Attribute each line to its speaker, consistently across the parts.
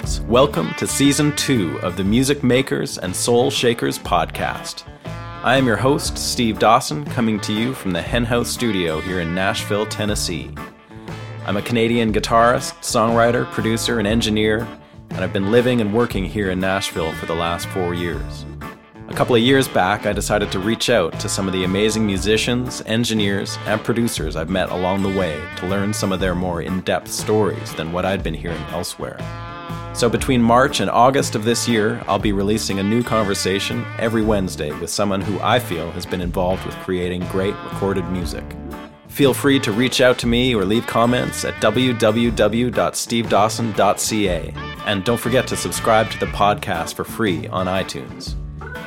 Speaker 1: nerds. Welcome to season two of the Music Makers and Soul Shakers podcast. I am your host, Steve Dawson, coming to you from the Hen House studio here in Nashville, Tennessee. I'm a Canadian guitarist, songwriter, producer, and engineer, and I've been living and working here in Nashville for the last four years. A couple of years back, I decided to reach out to some of the amazing musicians, engineers, and producers I've met along the way to learn some of their more in depth stories than what I'd been hearing elsewhere. So, between March and August of this year, I'll be releasing a new conversation every Wednesday with someone who I feel has been involved with creating great recorded music. Feel free to reach out to me or leave comments at www.stevedawson.ca. And don't forget to subscribe to the podcast for free on iTunes.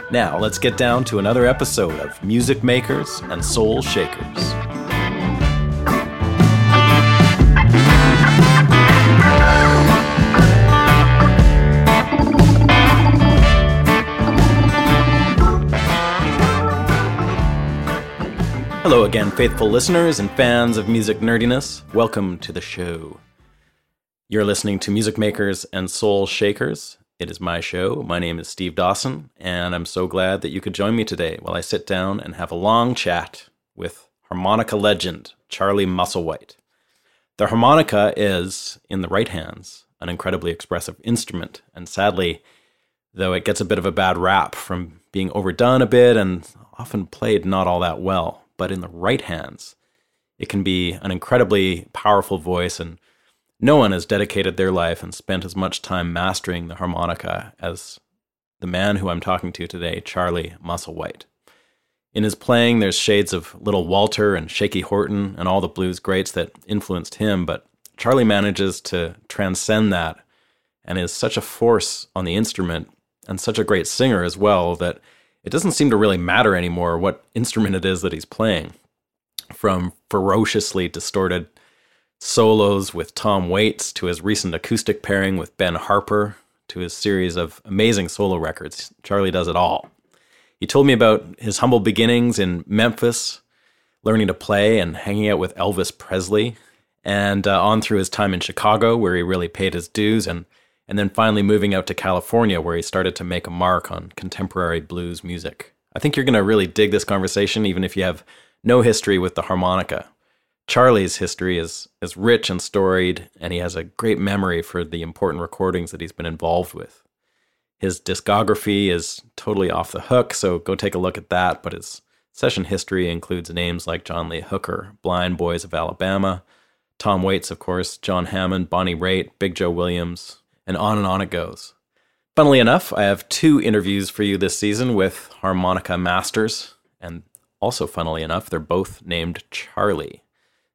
Speaker 1: Now, let's get down to another episode of Music Makers and Soul Shakers. Hello again, faithful listeners and fans of music nerdiness. Welcome to the show. You're listening to Music Makers and Soul Shakers, it is my show. My name is Steve Dawson, and I'm so glad that you could join me today while I sit down and have a long chat with harmonica legend Charlie Musselwhite. The harmonica is, in the right hands, an incredibly expressive instrument, and sadly, though it gets a bit of a bad rap from being overdone a bit and often played not all that well, but in the right hands, it can be an incredibly powerful voice and no one has dedicated their life and spent as much time mastering the harmonica as the man who I'm talking to today, Charlie Musselwhite. In his playing, there's shades of Little Walter and Shaky Horton and all the blues greats that influenced him, but Charlie manages to transcend that and is such a force on the instrument and such a great singer as well that it doesn't seem to really matter anymore what instrument it is that he's playing. From ferociously distorted solos with Tom Waits to his recent acoustic pairing with Ben Harper to his series of amazing solo records. Charlie does it all. He told me about his humble beginnings in Memphis, learning to play and hanging out with Elvis Presley, and uh, on through his time in Chicago, where he really paid his dues, and, and then finally moving out to California, where he started to make a mark on contemporary blues music. I think you're going to really dig this conversation, even if you have no history with the harmonica. Charlie's history is is rich and storied, and he has a great memory for the important recordings that he's been involved with. His discography is totally off the hook, so go take a look at that. But his session history includes names like John Lee Hooker, Blind Boys of Alabama, Tom Waits, of course, John Hammond, Bonnie Raitt, Big Joe Williams, and on and on it goes. Funnily enough, I have two interviews for you this season with harmonica masters, and also funnily enough, they're both named Charlie.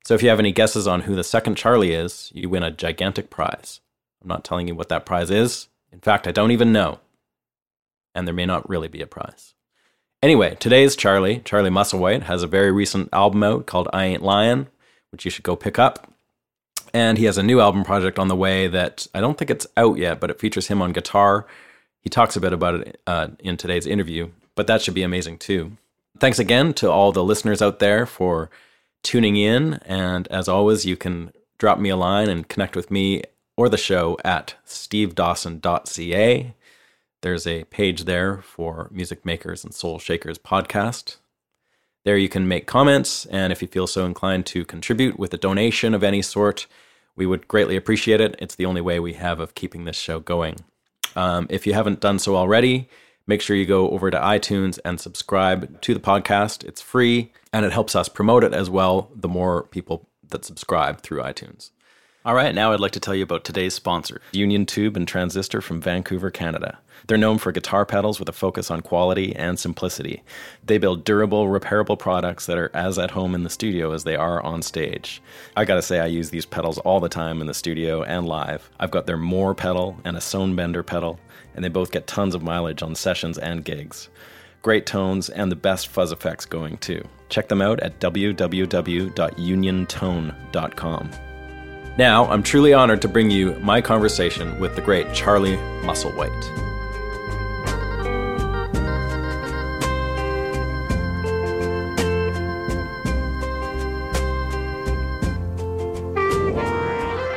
Speaker 1: So if you have any guesses on who the second Charlie is, you win a gigantic prize. I'm not telling you what that prize is. In fact, I don't even know. And there may not really be a prize. Anyway, today's Charlie, Charlie Musselwhite, has a very recent album out called I Ain't Lying, which you should go pick up. And he has a new album project on the way that I don't think it's out yet, but it features him on guitar. He talks a bit about it uh, in today's interview, but that should be amazing too. Thanks again to all the listeners out there for tuning in. And as always, you can drop me a line and connect with me or the show at stevedawson.ca. There's a page there for Music Makers and Soul Shakers podcast. There you can make comments, and if you feel so inclined to contribute with a donation of any sort, we would greatly appreciate it. It's the only way we have of keeping this show going. Um, if you haven't done so already, make sure you go over to iTunes and subscribe to the podcast. It's free and it helps us promote it as well, the more people that subscribe through iTunes. All right, now I'd like to tell you about today's sponsor, Union Tube and Transistor from Vancouver, Canada. They're known for guitar pedals with a focus on quality and simplicity. They build durable, repairable products that are as at home in the studio as they are on stage. I gotta say, I use these pedals all the time in the studio and live. I've got their Moore pedal and a Sonebender pedal, and they both get tons of mileage on sessions and gigs. Great tones and the best fuzz effects going too. Check them out at www.uniontone.com. Now, I'm truly honored to bring you my conversation with the great Charlie Musselwhite.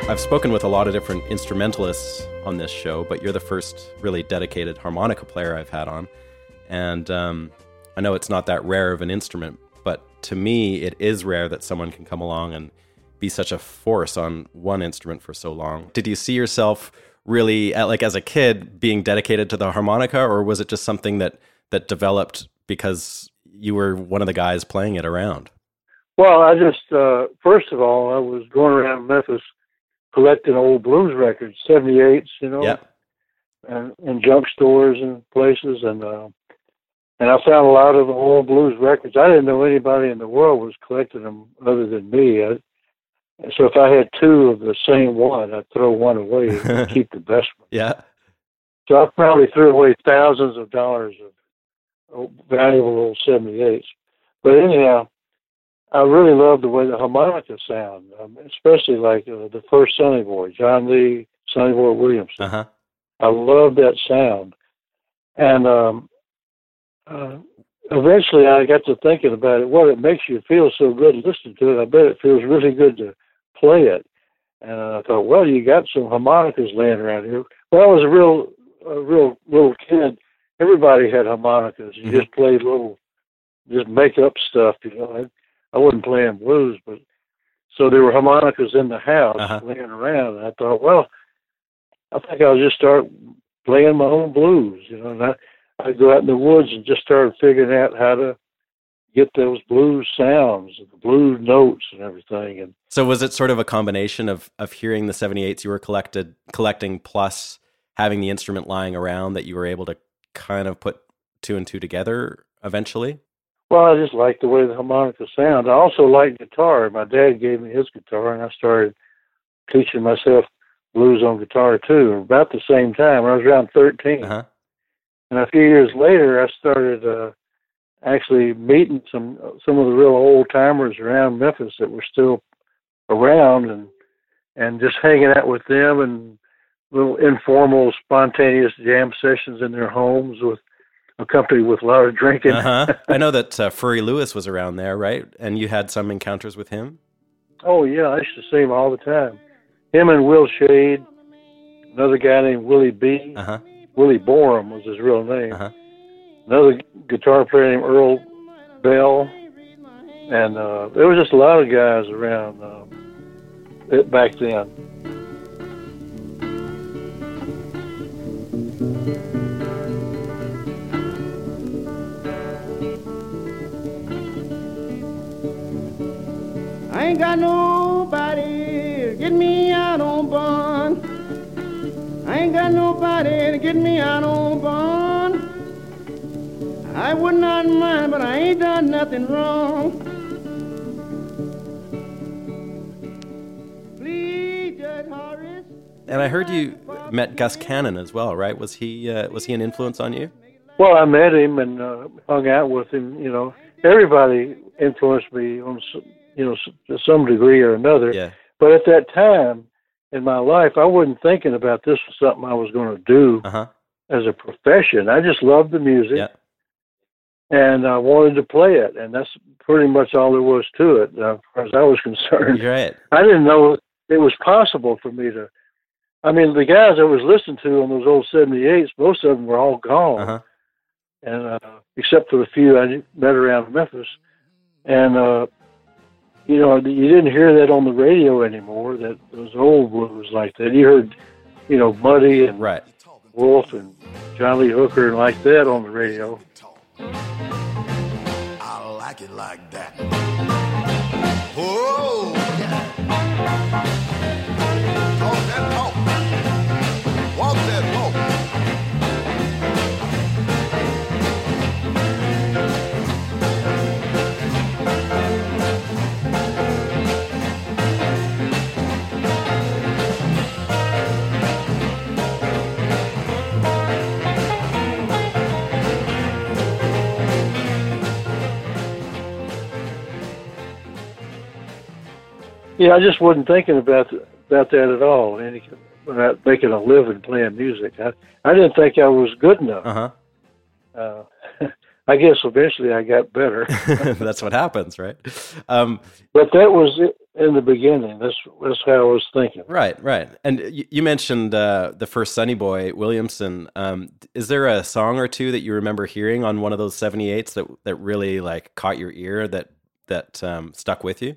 Speaker 1: I've spoken with a lot of different instrumentalists on this show, but you're the first really dedicated harmonica player I've had on. And um, I know it's not that rare of an instrument, but to me, it is rare that someone can come along and be such a force on one instrument for so long. Did you see yourself really, like as a kid, being dedicated to the harmonica, or was it just something that that developed because you were one of the guys playing it around?
Speaker 2: Well, I just uh, first of all, I was going around Memphis collecting old blues records, seventy eights, you know,
Speaker 1: yeah.
Speaker 2: and in junk stores and places, and uh, and I found a lot of the old blues records. I didn't know anybody in the world was collecting them other than me. I, so if I had two of the same one, I'd throw one away and keep the best one.
Speaker 1: Yeah.
Speaker 2: So I probably threw away thousands of dollars of valuable old 78s. But anyhow, I really love the way the harmonica sound, um, especially like uh, the first Sonny Boy, John Lee, Sonny Boy Williamson.
Speaker 1: Uh-huh.
Speaker 2: I love that sound. And um, uh, eventually I got to thinking about it. Well, it makes you feel so good listening to it. I bet it feels really good to play it. And I thought, well, you got some harmonicas laying around here. When I was a real, a real little kid, everybody had harmonicas. You mm-hmm. just played little, just make up stuff. You know, I, I wasn't playing blues, but so there were harmonicas in the house uh-huh. laying around. And I thought, well, I think I'll just start playing my own blues. You know, and I, I'd go out in the woods and just started figuring out how to get those blues sounds, and the blues notes, and everything. And
Speaker 1: so, was it sort of a combination of of hearing the seventy eights you were collected collecting, plus having the instrument lying around that you were able to kind of put two and two together eventually?
Speaker 2: Well, I just liked the way the harmonica sound. I also liked guitar. My dad gave me his guitar, and I started teaching myself blues on guitar too. About the same time, I was around 13
Speaker 1: uh-huh.
Speaker 2: And a few years later, I started uh, actually meeting some some of the real old timers around Memphis that were still around, and and just hanging out with them and little informal, spontaneous jam sessions in their homes with accompanied with a lot of drinking.
Speaker 1: uh-huh. I know that uh, Furry Lewis was around there, right? And you had some encounters with him.
Speaker 2: Oh yeah, I used to see him all the time. Him and Will Shade, another guy named Willie B.
Speaker 1: Uh-huh.
Speaker 2: Willie Borum was his real name.
Speaker 1: Uh-huh.
Speaker 2: Another guitar player named Earl Bell, and uh, there was just a lot of guys around uh, back then.
Speaker 3: I ain't got nobody nobody to get me out on bond. I would not mind, but I ain't done nothing wrong. Please, Judge Horace.
Speaker 1: And I heard you met Gus Cannon as well, right? Was he uh, was he an influence on you?
Speaker 2: Well, I met him and uh, hung out with him. You know, everybody influenced me on you know to some degree or another.
Speaker 1: Yeah.
Speaker 2: But at that time, in my life, I wasn't thinking about this was something I was going to do
Speaker 1: uh-huh.
Speaker 2: as a profession. I just loved the music,
Speaker 1: yeah.
Speaker 2: and I wanted to play it, and that's pretty much all there was to it, uh, as far as I was concerned.
Speaker 1: You're right.
Speaker 2: I didn't know it was possible for me to. I mean, the guys I was listening to on those old '78s, most of them were all gone,
Speaker 1: uh-huh.
Speaker 2: and uh, except for the few I met around Memphis, and uh, you know, you didn't hear that on the radio anymore. That those old blues like that. You heard, you know, Buddy and
Speaker 1: right.
Speaker 2: Wolf and John Lee Hooker and like that on the radio.
Speaker 4: I like it like that. Oh, Yeah,
Speaker 2: I just wasn't thinking about about that at all. Any about making a living playing music. I I didn't think I was good enough.
Speaker 1: Uh-huh.
Speaker 2: Uh, I guess eventually I got better.
Speaker 1: That's what happens, right? Um,
Speaker 2: but that was in the beginning. That's that's how I was thinking.
Speaker 1: Right, right. And you, you mentioned uh, the first Sonny Boy Williamson. Um, is there a song or two that you remember hearing on one of those seventy eights that that really like caught your ear that that um, stuck with you?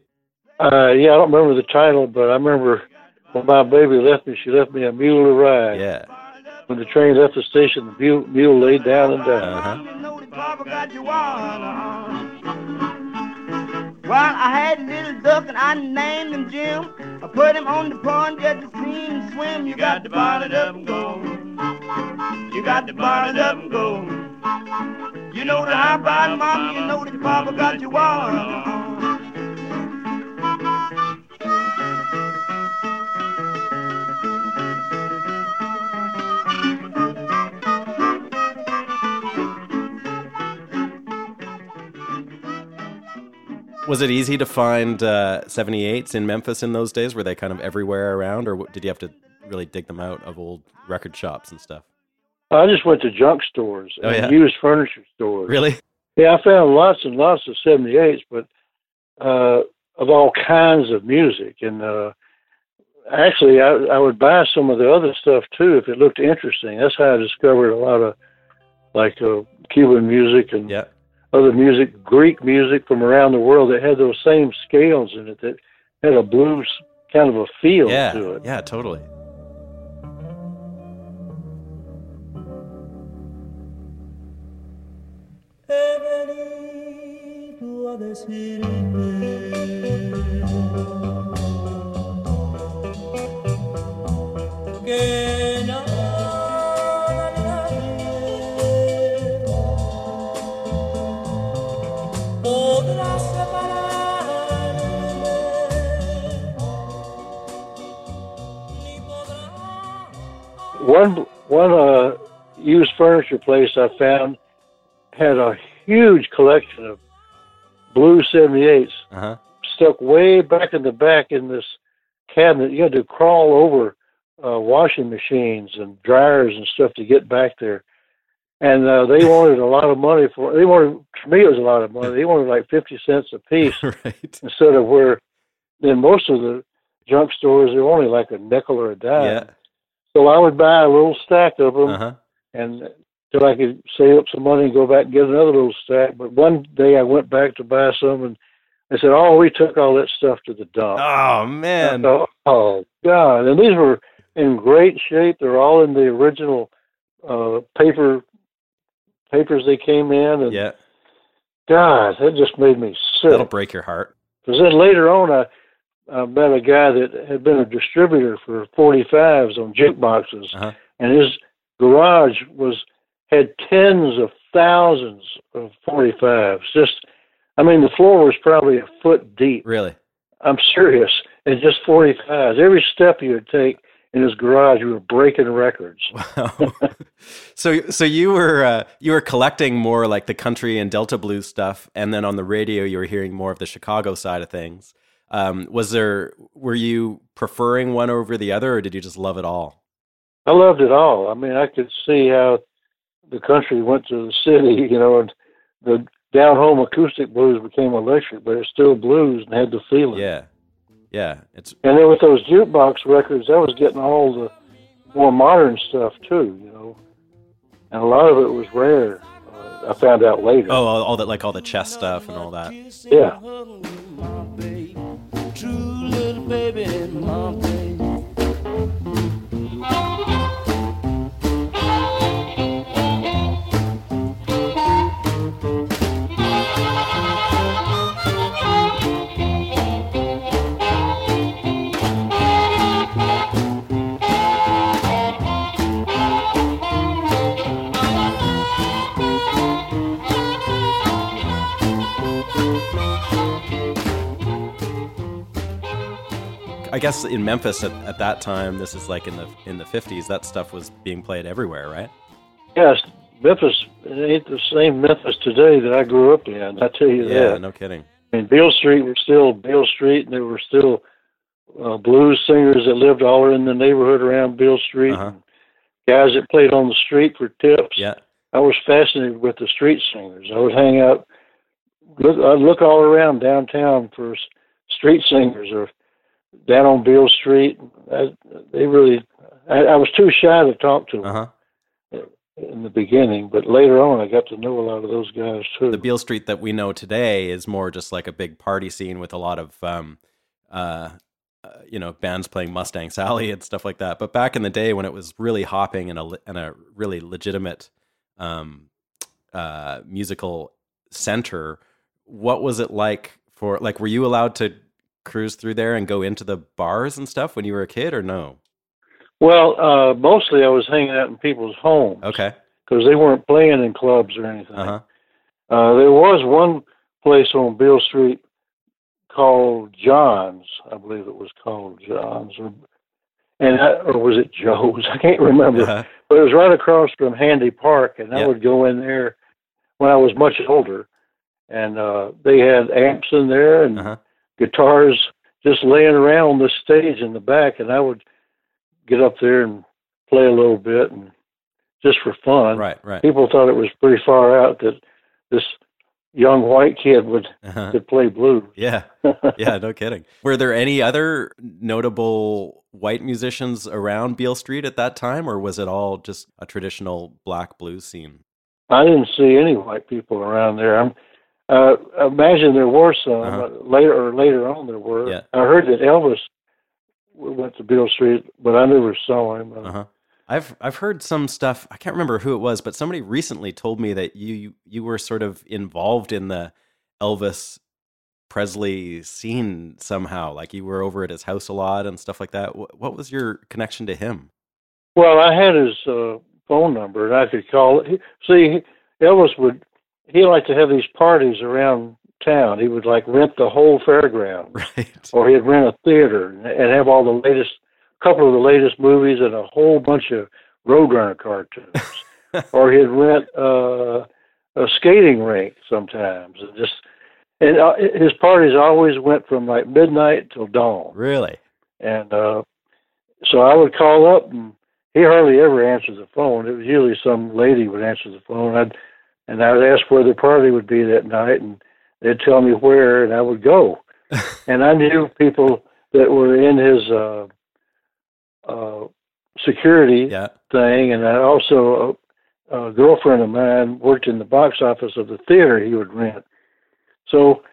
Speaker 2: Uh, yeah, I don't remember the title, but I remember when my baby left me. She left me a mule to ride.
Speaker 1: Yeah.
Speaker 2: When the train left the station, the mule, mule laid down and died.
Speaker 1: Uh-huh.
Speaker 3: Well, I had a little duck and I named him Jim. I put him on the pond just to see him swim. You got to bottle it up and go. You got to bottle it up and go. You know that I'm bad, mom. You know that your papa got you all.
Speaker 1: Was it easy to find uh, 78s in Memphis in those days? Were they kind of everywhere around, or did you have to really dig them out of old record shops and stuff?
Speaker 2: I just went to junk stores
Speaker 1: Oh,
Speaker 2: and
Speaker 1: yeah?
Speaker 2: used furniture stores.
Speaker 1: Really?
Speaker 2: Yeah, I found lots and lots of 78s, but uh, of all kinds of music. And uh, actually, I, I would buy some of the other stuff too if it looked interesting. That's how I discovered a lot of like uh, Cuban music and
Speaker 1: Yeah.
Speaker 2: Other music, Greek music from around the world that had those same scales in it that had a blues kind of a feel
Speaker 1: Yeah.
Speaker 2: to it.
Speaker 1: Yeah, totally.
Speaker 2: One one uh, used furniture place I found had a huge collection of blue 78s
Speaker 1: Uh huh.
Speaker 2: stuck way back in the back in this cabinet. You had to crawl over uh, washing machines and dryers and stuff to get back there. And uh, they wanted a lot of money for. They wanted for me it was a lot of money. They wanted like fifty cents a piece
Speaker 1: right.
Speaker 2: instead of where in most of the junk stores they're only like a nickel or a dime.
Speaker 1: Yeah.
Speaker 2: So I would buy a little stack of them
Speaker 1: Uh huh.
Speaker 2: and till I could save up some money and go back and get another little stack. But one day I went back to buy some, and they said, "Oh, we took all that stuff to the dump."
Speaker 1: Oh man.
Speaker 2: thought, oh God! And these were in great shape. They're all in the original uh, paper papers they came in, and
Speaker 1: Yeah.
Speaker 2: God, that just made me sick.
Speaker 1: That'll break your heart.
Speaker 2: Because then later on, I, I met a guy that had been a distributor for 45s on jukeboxes,
Speaker 1: Uh huh.
Speaker 2: and his garage was had tens of thousands of 45s. Just, I mean, the floor was probably a foot deep.
Speaker 1: Really?
Speaker 2: I'm serious. And just 45s. Every step you would take in his garage, you were breaking records.
Speaker 1: Wow. so so you were uh, you were collecting more like the country and Delta blues stuff, and then on the radio you were hearing more of the Chicago side of things. Um, was there were you preferring one over the other, or did you just love it all?
Speaker 2: I loved it all. I mean, I could see how the country went to the city, you know, and the down home acoustic blues became electric, but it's still blues and had the feeling.
Speaker 1: Yeah, yeah. It's
Speaker 2: And then with those jukebox records, I was getting all the more modern stuff too, you know. And a lot of it was rare. Uh, I found out later.
Speaker 1: oh all, all that like all the Chess stuff and all that.
Speaker 2: Yeah.
Speaker 3: True little baby, my
Speaker 1: I guess in Memphis at, at that time, this is like in the in the fifties. That stuff was being played everywhere, right?
Speaker 2: Yes, Memphis it ain't the same Memphis today that I grew up in. I tell you
Speaker 1: Yeah,
Speaker 2: that.
Speaker 1: Yeah, no kidding.
Speaker 2: I mean, Beale Street was still Beale Street, and there were still uh, blues singers that lived all in the neighborhood around Beale Street.
Speaker 1: Uh-huh.
Speaker 2: Guys that played on the street for tips.
Speaker 1: Yeah,
Speaker 2: I was fascinated with the street singers. I would hang out, look, I'd look all around downtown for street singers or down on Beale Street. I, they really, I, I was too shy to talk to them
Speaker 1: Uh huh.
Speaker 2: in the beginning, but later on I got to know a lot of those guys too.
Speaker 1: The Beale Street that we know today is more just like a big party scene with a lot of, um, uh, uh, you know, bands playing Mustang Sally and stuff like that. But back in the day when it was really hopping and a and a really legitimate um, uh, musical center, what was it like for like? Were you allowed to cruise through there and go into the bars and stuff when you were a kid, or no?
Speaker 2: well, uh, mostly I was hanging out in people's homes
Speaker 1: Okay.
Speaker 2: because they weren't playing in clubs or anything.
Speaker 1: Uh huh.
Speaker 2: Uh, there was one place on Beale Street called John's, I believe it was called John's, or and I, or was it Joe's? I can't remember.
Speaker 1: Uh-huh.
Speaker 2: But it was right across from Handy Park, and I would go in there when I was much older, and uh, they had amps in there and
Speaker 1: Uh-huh.
Speaker 2: Guitars just laying around on the stage in the back, and I would get up there and play a little bit, and just for fun.
Speaker 1: Right. Right.
Speaker 2: People thought it was pretty far out that this young white kid would
Speaker 1: Uh-huh.
Speaker 2: could play blues.
Speaker 1: Yeah. yeah, no kidding. Were there any other notable white musicians around Beale Street at that time, or was it all just a traditional black blues scene?
Speaker 2: I didn't see any white people around there. I'm, uh, imagine there were some
Speaker 1: Uh-huh.
Speaker 2: uh, later or later on there were.
Speaker 1: Yeah.
Speaker 2: I heard that Elvis went to Beale Street, but I never saw him. Uh,
Speaker 1: Uh huh. I've I've heard some stuff. I can't remember who it was, but somebody recently told me that you you, you were sort of involved in the Elvis Presley scene somehow. Like you were over at his house a lot and stuff like that. What, what was your connection to him?
Speaker 2: Well, I had his uh, phone number, and I could call it. See, Elvis would he liked to have these parties around town. He would like rent the whole fairground.
Speaker 1: Right.
Speaker 2: or he'd rent a theater and- have all the latest, couple of the latest movies and a whole bunch of Roadrunner cartoons, or he'd rent uh, a skating rink sometimes, and just and uh, his parties always went from like midnight till dawn,
Speaker 1: really?
Speaker 2: and uh, so I would call up and he hardly ever answered the phone. It was usually some lady would answer the phone. I'd and I'd ask where the party would be that night, and they'd tell me where, and I would go and I knew people that were in his uh, uh, security
Speaker 1: Yeah.
Speaker 2: thing, and I also a, a girlfriend of mine worked in the box office of the theater he would rent. So,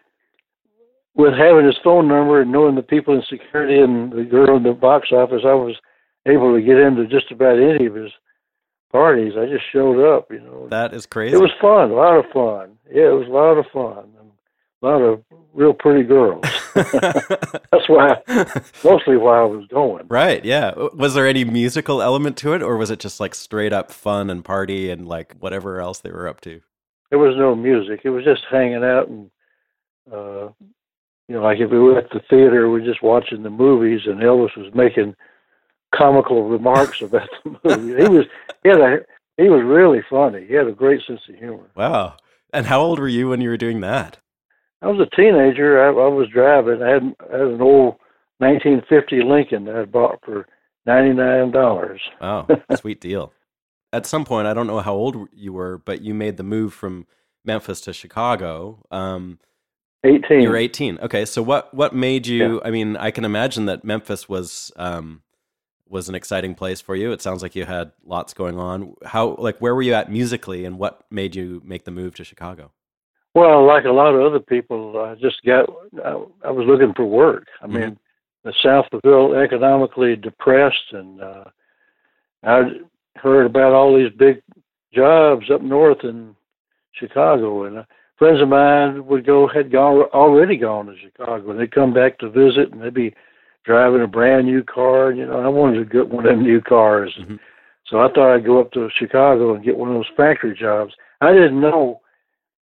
Speaker 2: with having his phone number and knowing the people in security and the girl in the box office, I was able to get into just about any of his parties. I just showed up, you know.
Speaker 1: That is crazy.
Speaker 2: It was fun, a lot of fun. Yeah, it was a lot of fun. And a lot of real pretty girls. That's why, mostly why I was going.
Speaker 1: right. Yeah. Was there any musical element to it, or was it just like straight up fun and party and like whatever else they were up to?
Speaker 2: There was no music. It was just hanging out and, uh, you know, like if we were at the theater, we we're just watching the movies, and Elvis was making comical remarks about the movie. He was, he had a, he was really funny. He had a great sense of humor.
Speaker 1: Wow. And how old were you when you were doing that?
Speaker 2: I was a teenager. I, I was driving. I had, I had an old 1950 Lincoln that I bought for ninety nine dollars.
Speaker 1: Oh, sweet deal. At some point, I don't know how old you were, but you made the move from Memphis to Chicago. Um,
Speaker 2: Eighteen.
Speaker 1: you were 18. Okay, so what what made you? I mean, I can imagine that Memphis was um, was an exciting place for you. It sounds like you had lots going on. How like where were you at musically, and what made you make the move to Chicago?
Speaker 2: Well, like a lot of other people, I just got. I, I was looking for work. I
Speaker 1: Mhm.
Speaker 2: mean, the South was real economically depressed, and uh, I heard about all these big jobs up north in Chicago, and uh, friends of mine would go had gone already gone to Chicago, and they'd come back to visit, and they'd be driving a brand new car. And, you know, I wanted to get one of them new cars,
Speaker 1: Mhm.
Speaker 2: so I thought I'd go up to Chicago and get one of those factory jobs. I didn't know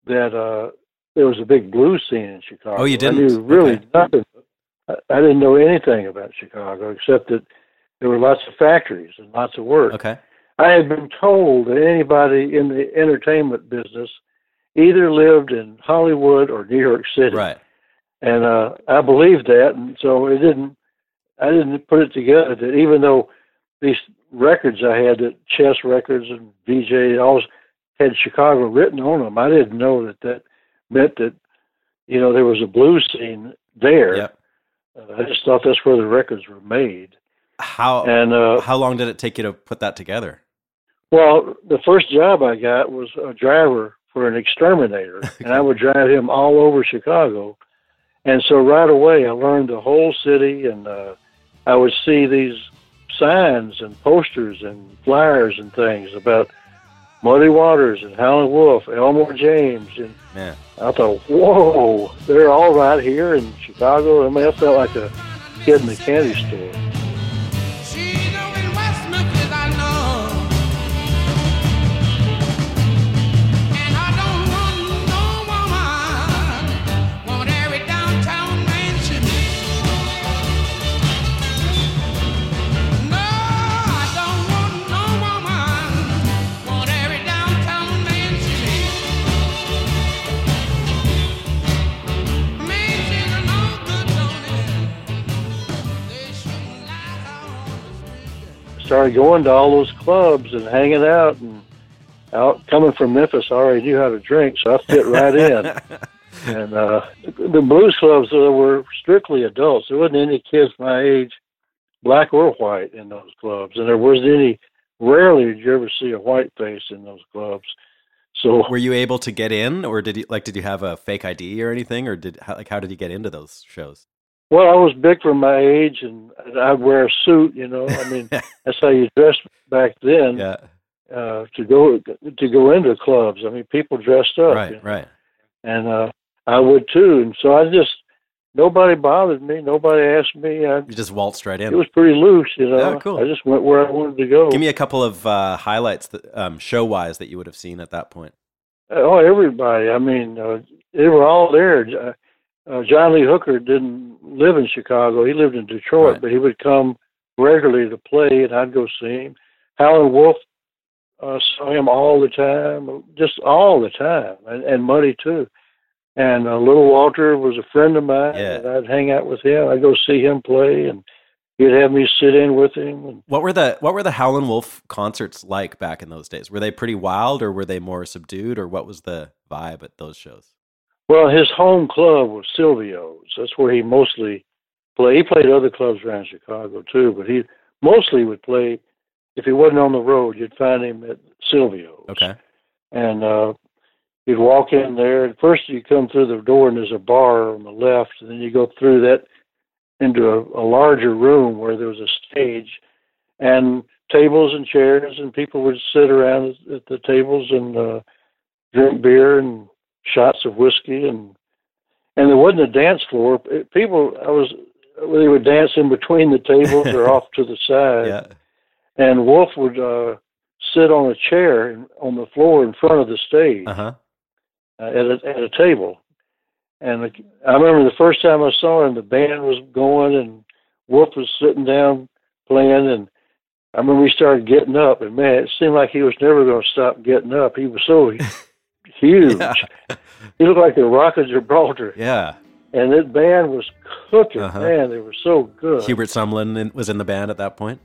Speaker 2: that uh there was a big blues scene in Chicago.
Speaker 1: Oh, you didn't?
Speaker 2: knew really
Speaker 1: Okay.
Speaker 2: nothing. I, I didn't know anything about Chicago except that there were lots of factories and lots of work.
Speaker 1: Okay.
Speaker 2: I had been told that anybody in the entertainment business either lived in Hollywood or New York City,
Speaker 1: Right.
Speaker 2: and uh, I believed that, and so it didn't. I didn't put it together that even though these records I had, that Chess Records and Vee-Jay, all had Chicago written on them. I didn't know that that meant that you know there was a blues scene there.
Speaker 1: Yep.
Speaker 2: Uh, I just thought that's where the records were made.
Speaker 1: How
Speaker 2: And uh,
Speaker 1: how long did it take you to put that together?
Speaker 2: well, the first job I got was a driver for an exterminator, and I would drive him all over Chicago. And so right away, I learned the whole city, and uh, I would see these signs and posters and flyers and things about Muddy Waters and Howlin' Wolf, Elmore James, and
Speaker 1: Man,
Speaker 2: I thought, whoa, they're all right here in Chicago. I mean, I felt like a kid in a candy store. Started going to all those clubs and hanging out and out coming from Memphis I already knew how to drink so I fit right in. And uh the blues clubs uh, were strictly adults. There wasn't any kids my age black or white in those clubs. And there wasn't any rarely did you ever see a white face in those clubs. So
Speaker 1: were you able to get in, or did you like did you have a fake ID or anything, or did how, like how did you get into those shows?
Speaker 2: Well I was big for my age and I'd wear a suit you know I mean that's how you dressed back then
Speaker 1: Yeah,
Speaker 2: uh, to go to go into clubs. I mean, people dressed up, you
Speaker 1: right,
Speaker 2: know,
Speaker 1: right.
Speaker 2: and uh, I would too. And so I just nobody bothered me. Nobody asked me. I,
Speaker 1: You just waltzed right in.
Speaker 2: it was pretty loose, you know.
Speaker 1: Yeah, cool.
Speaker 2: I just went where I wanted to go.
Speaker 1: Give me a couple of uh, highlights that um, show wise that you would have seen at that point.
Speaker 2: oh, everybody. I mean, uh, they were all there. Uh, John Lee Hooker didn't live in Chicago. He lived in Detroit,
Speaker 1: Right.
Speaker 2: but he would come regularly to play, and I'd go see him. Howlin' Wolf uh, saw him all the time, just all the time, and, and Muddy too. And uh, Little Walter was a friend of mine,
Speaker 1: Yeah.
Speaker 2: and I'd hang out with him. I'd go see him play, and he'd have me sit in with him. And
Speaker 1: What were the what were the Howlin' Wolf concerts like back in those days? Were they pretty wild, or were they more subdued, or what was the vibe at those shows?
Speaker 2: Well, his home club was Silvio's. That's where he mostly played. He played other clubs around Chicago too, but he mostly would play. If he wasn't on the road, you'd find him at Silvio's.
Speaker 1: Okay,
Speaker 2: and uh, you'd walk in there. And first, you come through the door, and there's a bar on the left, and then you go through that into a, a larger room where there was a stage and tables and chairs, and people would sit around at the tables and uh, drink beer and shots of whiskey, and and there wasn't a dance floor. People, I was, they would dance in between the tables or off to the side
Speaker 1: yeah,
Speaker 2: and Wolf would uh, sit on a chair on the floor in front of the stage
Speaker 1: uh huh.
Speaker 2: uh, at a at a table. And the, I remember the first time I saw him, the band was going, and Wolf was sitting down playing, and I remember he started getting up, and man, it seemed like he was never going to stop getting up. He was so huge.
Speaker 1: Yeah.
Speaker 2: He looked like the Rock of Gibraltar,
Speaker 1: Yeah,
Speaker 2: and that band was cooking.
Speaker 1: Uh-huh.
Speaker 2: Man, they were so good.
Speaker 1: Hubert Sumlin in- was in the band at that point.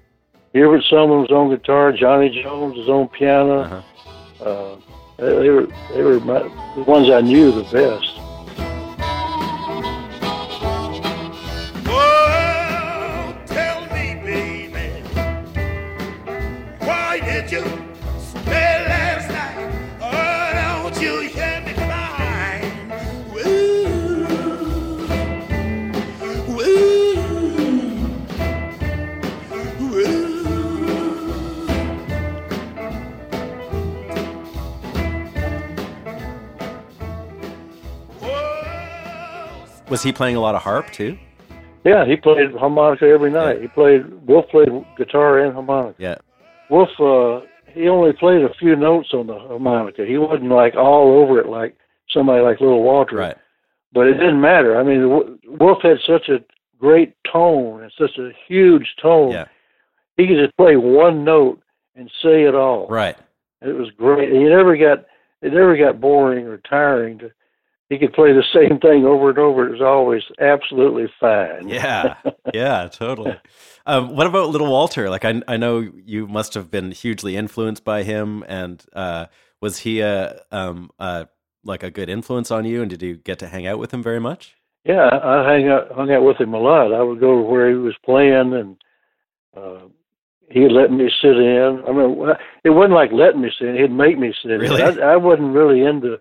Speaker 2: Hubert Sumlin was on guitar. Johnny Jones was on piano.
Speaker 1: Uh-huh.
Speaker 2: Uh, they, they were they were my, the ones I knew the best.
Speaker 4: Oh, tell me, baby, why did you
Speaker 1: Was he playing a lot of harp too?
Speaker 2: Yeah, he played harmonica every night. He played Wolf played guitar and harmonica.
Speaker 1: Yeah,
Speaker 2: Wolf uh, he only played a few notes on the harmonica. He wasn't like all over it like somebody like Little Walter.
Speaker 1: right.
Speaker 2: But it didn't matter. I mean, Wolf had such a great tone and such a huge tone.
Speaker 1: Yeah,
Speaker 2: He could just play one note and say it all.
Speaker 1: right.
Speaker 2: It was great. He never got it never got boring or tiring. To, he could play the same thing over and over. It was always absolutely fine.
Speaker 1: Yeah, yeah, totally. Um, what about Little Walter? Like, I I know you must have been hugely influenced by him, and uh, Was he a um uh like a good influence on you, and did you get to hang out with him very much?
Speaker 2: Yeah, I, hang out, hung out with him a lot. I would go where he was playing, and uh, he'd let me sit in. I mean, it wasn't like letting me sit in; he'd make me sit
Speaker 1: Really?
Speaker 2: in. I, I wasn't really into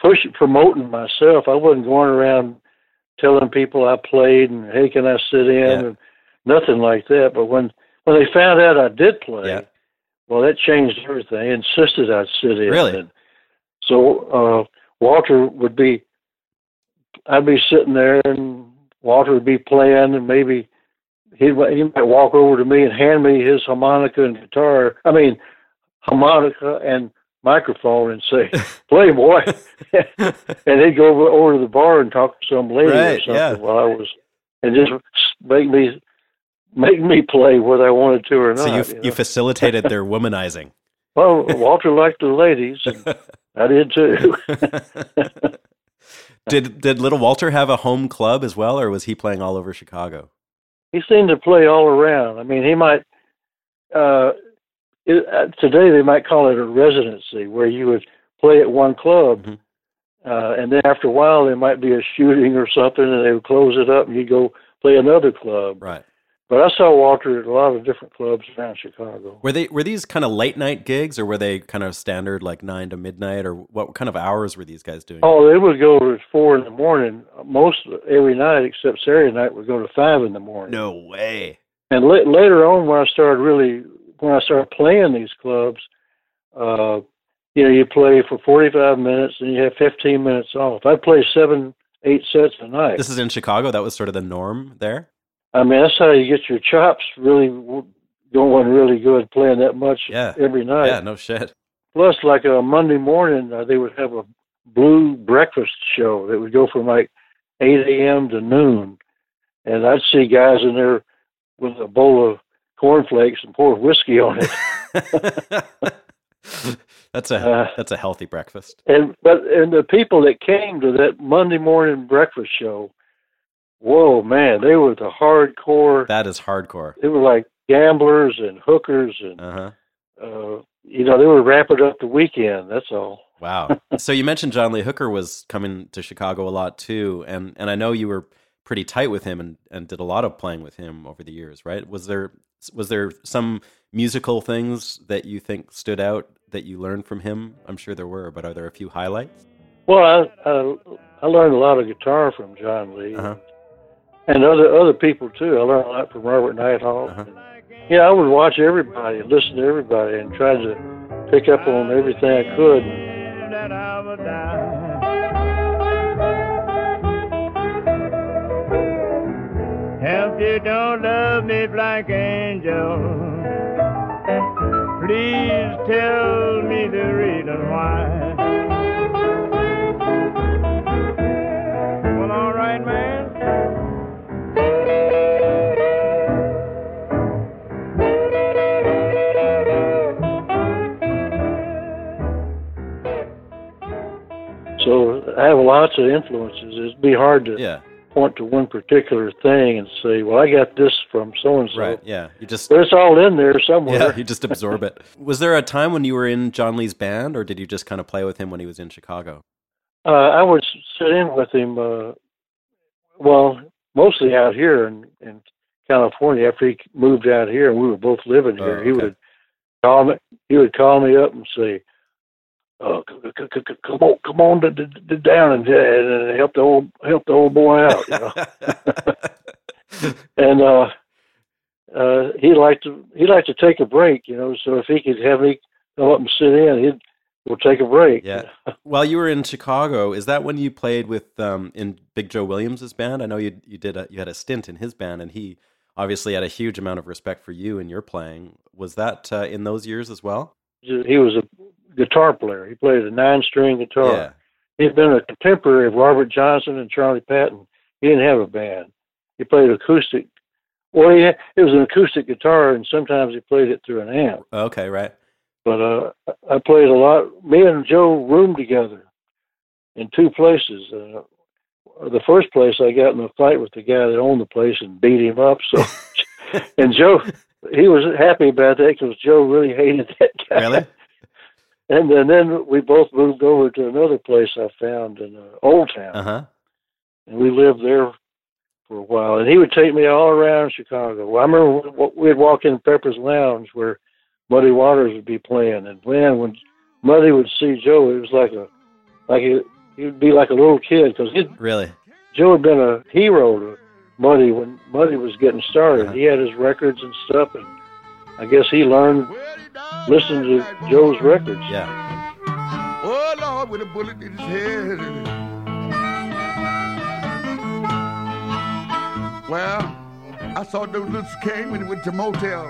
Speaker 2: pushing, promoting myself. I wasn't going around telling people I played and hey, can I sit in
Speaker 1: Yeah.
Speaker 2: and nothing like that. But when when they found out I did play,
Speaker 1: Yeah.
Speaker 2: well, that changed everything. They insisted I'd sit in.
Speaker 1: Really?
Speaker 2: And so uh, Walter would be, I'd be sitting there, and Walter would be playing, and maybe he'd he might walk over to me and hand me his harmonica and guitar. I mean, harmonica and microphone, and say, "Play, boy." and he'd go over, over to the bar and talk to some lady
Speaker 1: Right,
Speaker 2: or something
Speaker 1: yeah.
Speaker 2: while I was, and just make me make me play whether I wanted to or not.
Speaker 1: so you
Speaker 2: you know?
Speaker 1: you facilitated their womanizing.
Speaker 2: well, Walter liked the ladies, and I did too.
Speaker 1: did did little Walter have a home club as well, or was he playing all over Chicago?
Speaker 2: he seemed to play all around. I mean, he might. Uh, it, uh, today they might call it a residency, where you would play at one club,
Speaker 1: Mhm.
Speaker 2: uh, and then after a while there might be a shooting or something, and they would close it up, and you'd go play another club.
Speaker 1: Right.
Speaker 2: But I saw Walter at a lot of different clubs around Chicago.
Speaker 1: Were they were these kind of late night gigs, or were they kind of standard like nine to midnight, or what kind of hours were these guys doing?
Speaker 2: Oh, they would go at four in the morning most every night, except Saturday night would go to five in the morning.
Speaker 1: no way.
Speaker 2: And la- later on, when I started really, when I started playing these clubs, uh, you know, you play for 45 minutes and you have 15 minutes off. I'd play seven, eight sets a night.
Speaker 1: This is in Chicago. That was sort of the norm there.
Speaker 2: I mean, that's how you get your chops really going really good playing that much
Speaker 1: Yeah.
Speaker 2: every night.
Speaker 1: Yeah, no shit.
Speaker 2: Plus, like a Monday morning, uh, they would have a blue breakfast show that would go from like 8 a.m. to noon. And I'd see guys in there with a bowl of cornflakes and pour whiskey on it.
Speaker 1: that's a
Speaker 2: Uh,
Speaker 1: that's a healthy breakfast.
Speaker 2: and but and the people that came to that Monday morning breakfast show, whoa man, they were the hardcore.
Speaker 1: That is hardcore.
Speaker 2: They were like gamblers and hookers, and
Speaker 1: Uh huh.
Speaker 2: uh, you know they were wrapping up the weekend. That's all.
Speaker 1: Wow. so you mentioned John Lee Hooker was coming to Chicago a lot too, and and I know you were pretty tight with him and and did a lot of playing with him over the years, right? Was there was there some musical things that you think stood out that you learned from him? I'm sure there were, but are there a few highlights?
Speaker 2: Well, I I, I learned a lot of guitar from John Lee
Speaker 1: Uh-huh.
Speaker 2: and other other people too. I learned a lot from Robert Nighthawk.
Speaker 1: Uh-huh.
Speaker 2: Yeah, I would watch everybody, listen to everybody, and try to pick up on everything I could.
Speaker 3: If you don't love me, black angel, please tell me the reason why. Well, all right, man.
Speaker 2: So I have lots of influences. It'd be hard to
Speaker 1: Yeah.
Speaker 2: Point to one particular thing and say, "Well, I got this from so and so."
Speaker 1: Right. Yeah. You just
Speaker 2: But it's all in there somewhere.
Speaker 1: yeah, you just absorb it. Was there a time when you were in John Lee's band, or did you just kind of play with him when he was in Chicago?
Speaker 2: Uh, I would sit in with him. Uh, well, mostly out here in, in California. After he moved out here, and we were both living here,
Speaker 1: Oh,
Speaker 2: he would call me. He would call me up and say, "Oh, c- c- c- c- come on, come on to, to, to down and, and help the old help the old boy out." You know. and uh uh he liked to he liked to take a break, you know, so if he could have me come up and sit in, he'd we'll take a break.
Speaker 1: Yeah. While you were in Chicago, is that when you played with um, in Big Joe Williams's band? I know you you did a, you had a stint in his band, and he obviously had a huge amount of respect for you and your playing. Was that uh, in those years as well?
Speaker 2: He was a guitar player. He played a nine string guitar.
Speaker 1: Yeah.
Speaker 2: He'd been a contemporary of Robert Johnson and Charlie Patton. He didn't have a band. He played acoustic. Well, he had, it was an acoustic guitar, and sometimes he played it through an amp.
Speaker 1: Okay. Right.
Speaker 2: But uh, I played a lot. Me and Joe roomed together in two places. Uh, the first place I got in a fight with the guy that owned the place and beat him up. So, and Joe, he was happy about that because Joe really hated that guy.
Speaker 1: Really?
Speaker 2: And then, then we both moved over to another place I found in uh, Old Town,
Speaker 1: Uh huh.
Speaker 2: and we lived there for a while. And he would take me all around Chicago. Well, I remember we'd walk in Pepper's Lounge where Muddy Waters would be playing, and man, when Muddy would see Joe, it was like a like he he'd be like a little kid because
Speaker 1: Really?
Speaker 2: Joe had been a hero to Muddy when Muddy was getting started.
Speaker 1: Uh-huh.
Speaker 2: He had his records and stuff, and I guess he learned listening to Joe's records.
Speaker 1: Yeah.
Speaker 4: Oh Lord, with a bullet in his head. Well, I saw those little came and went to motel,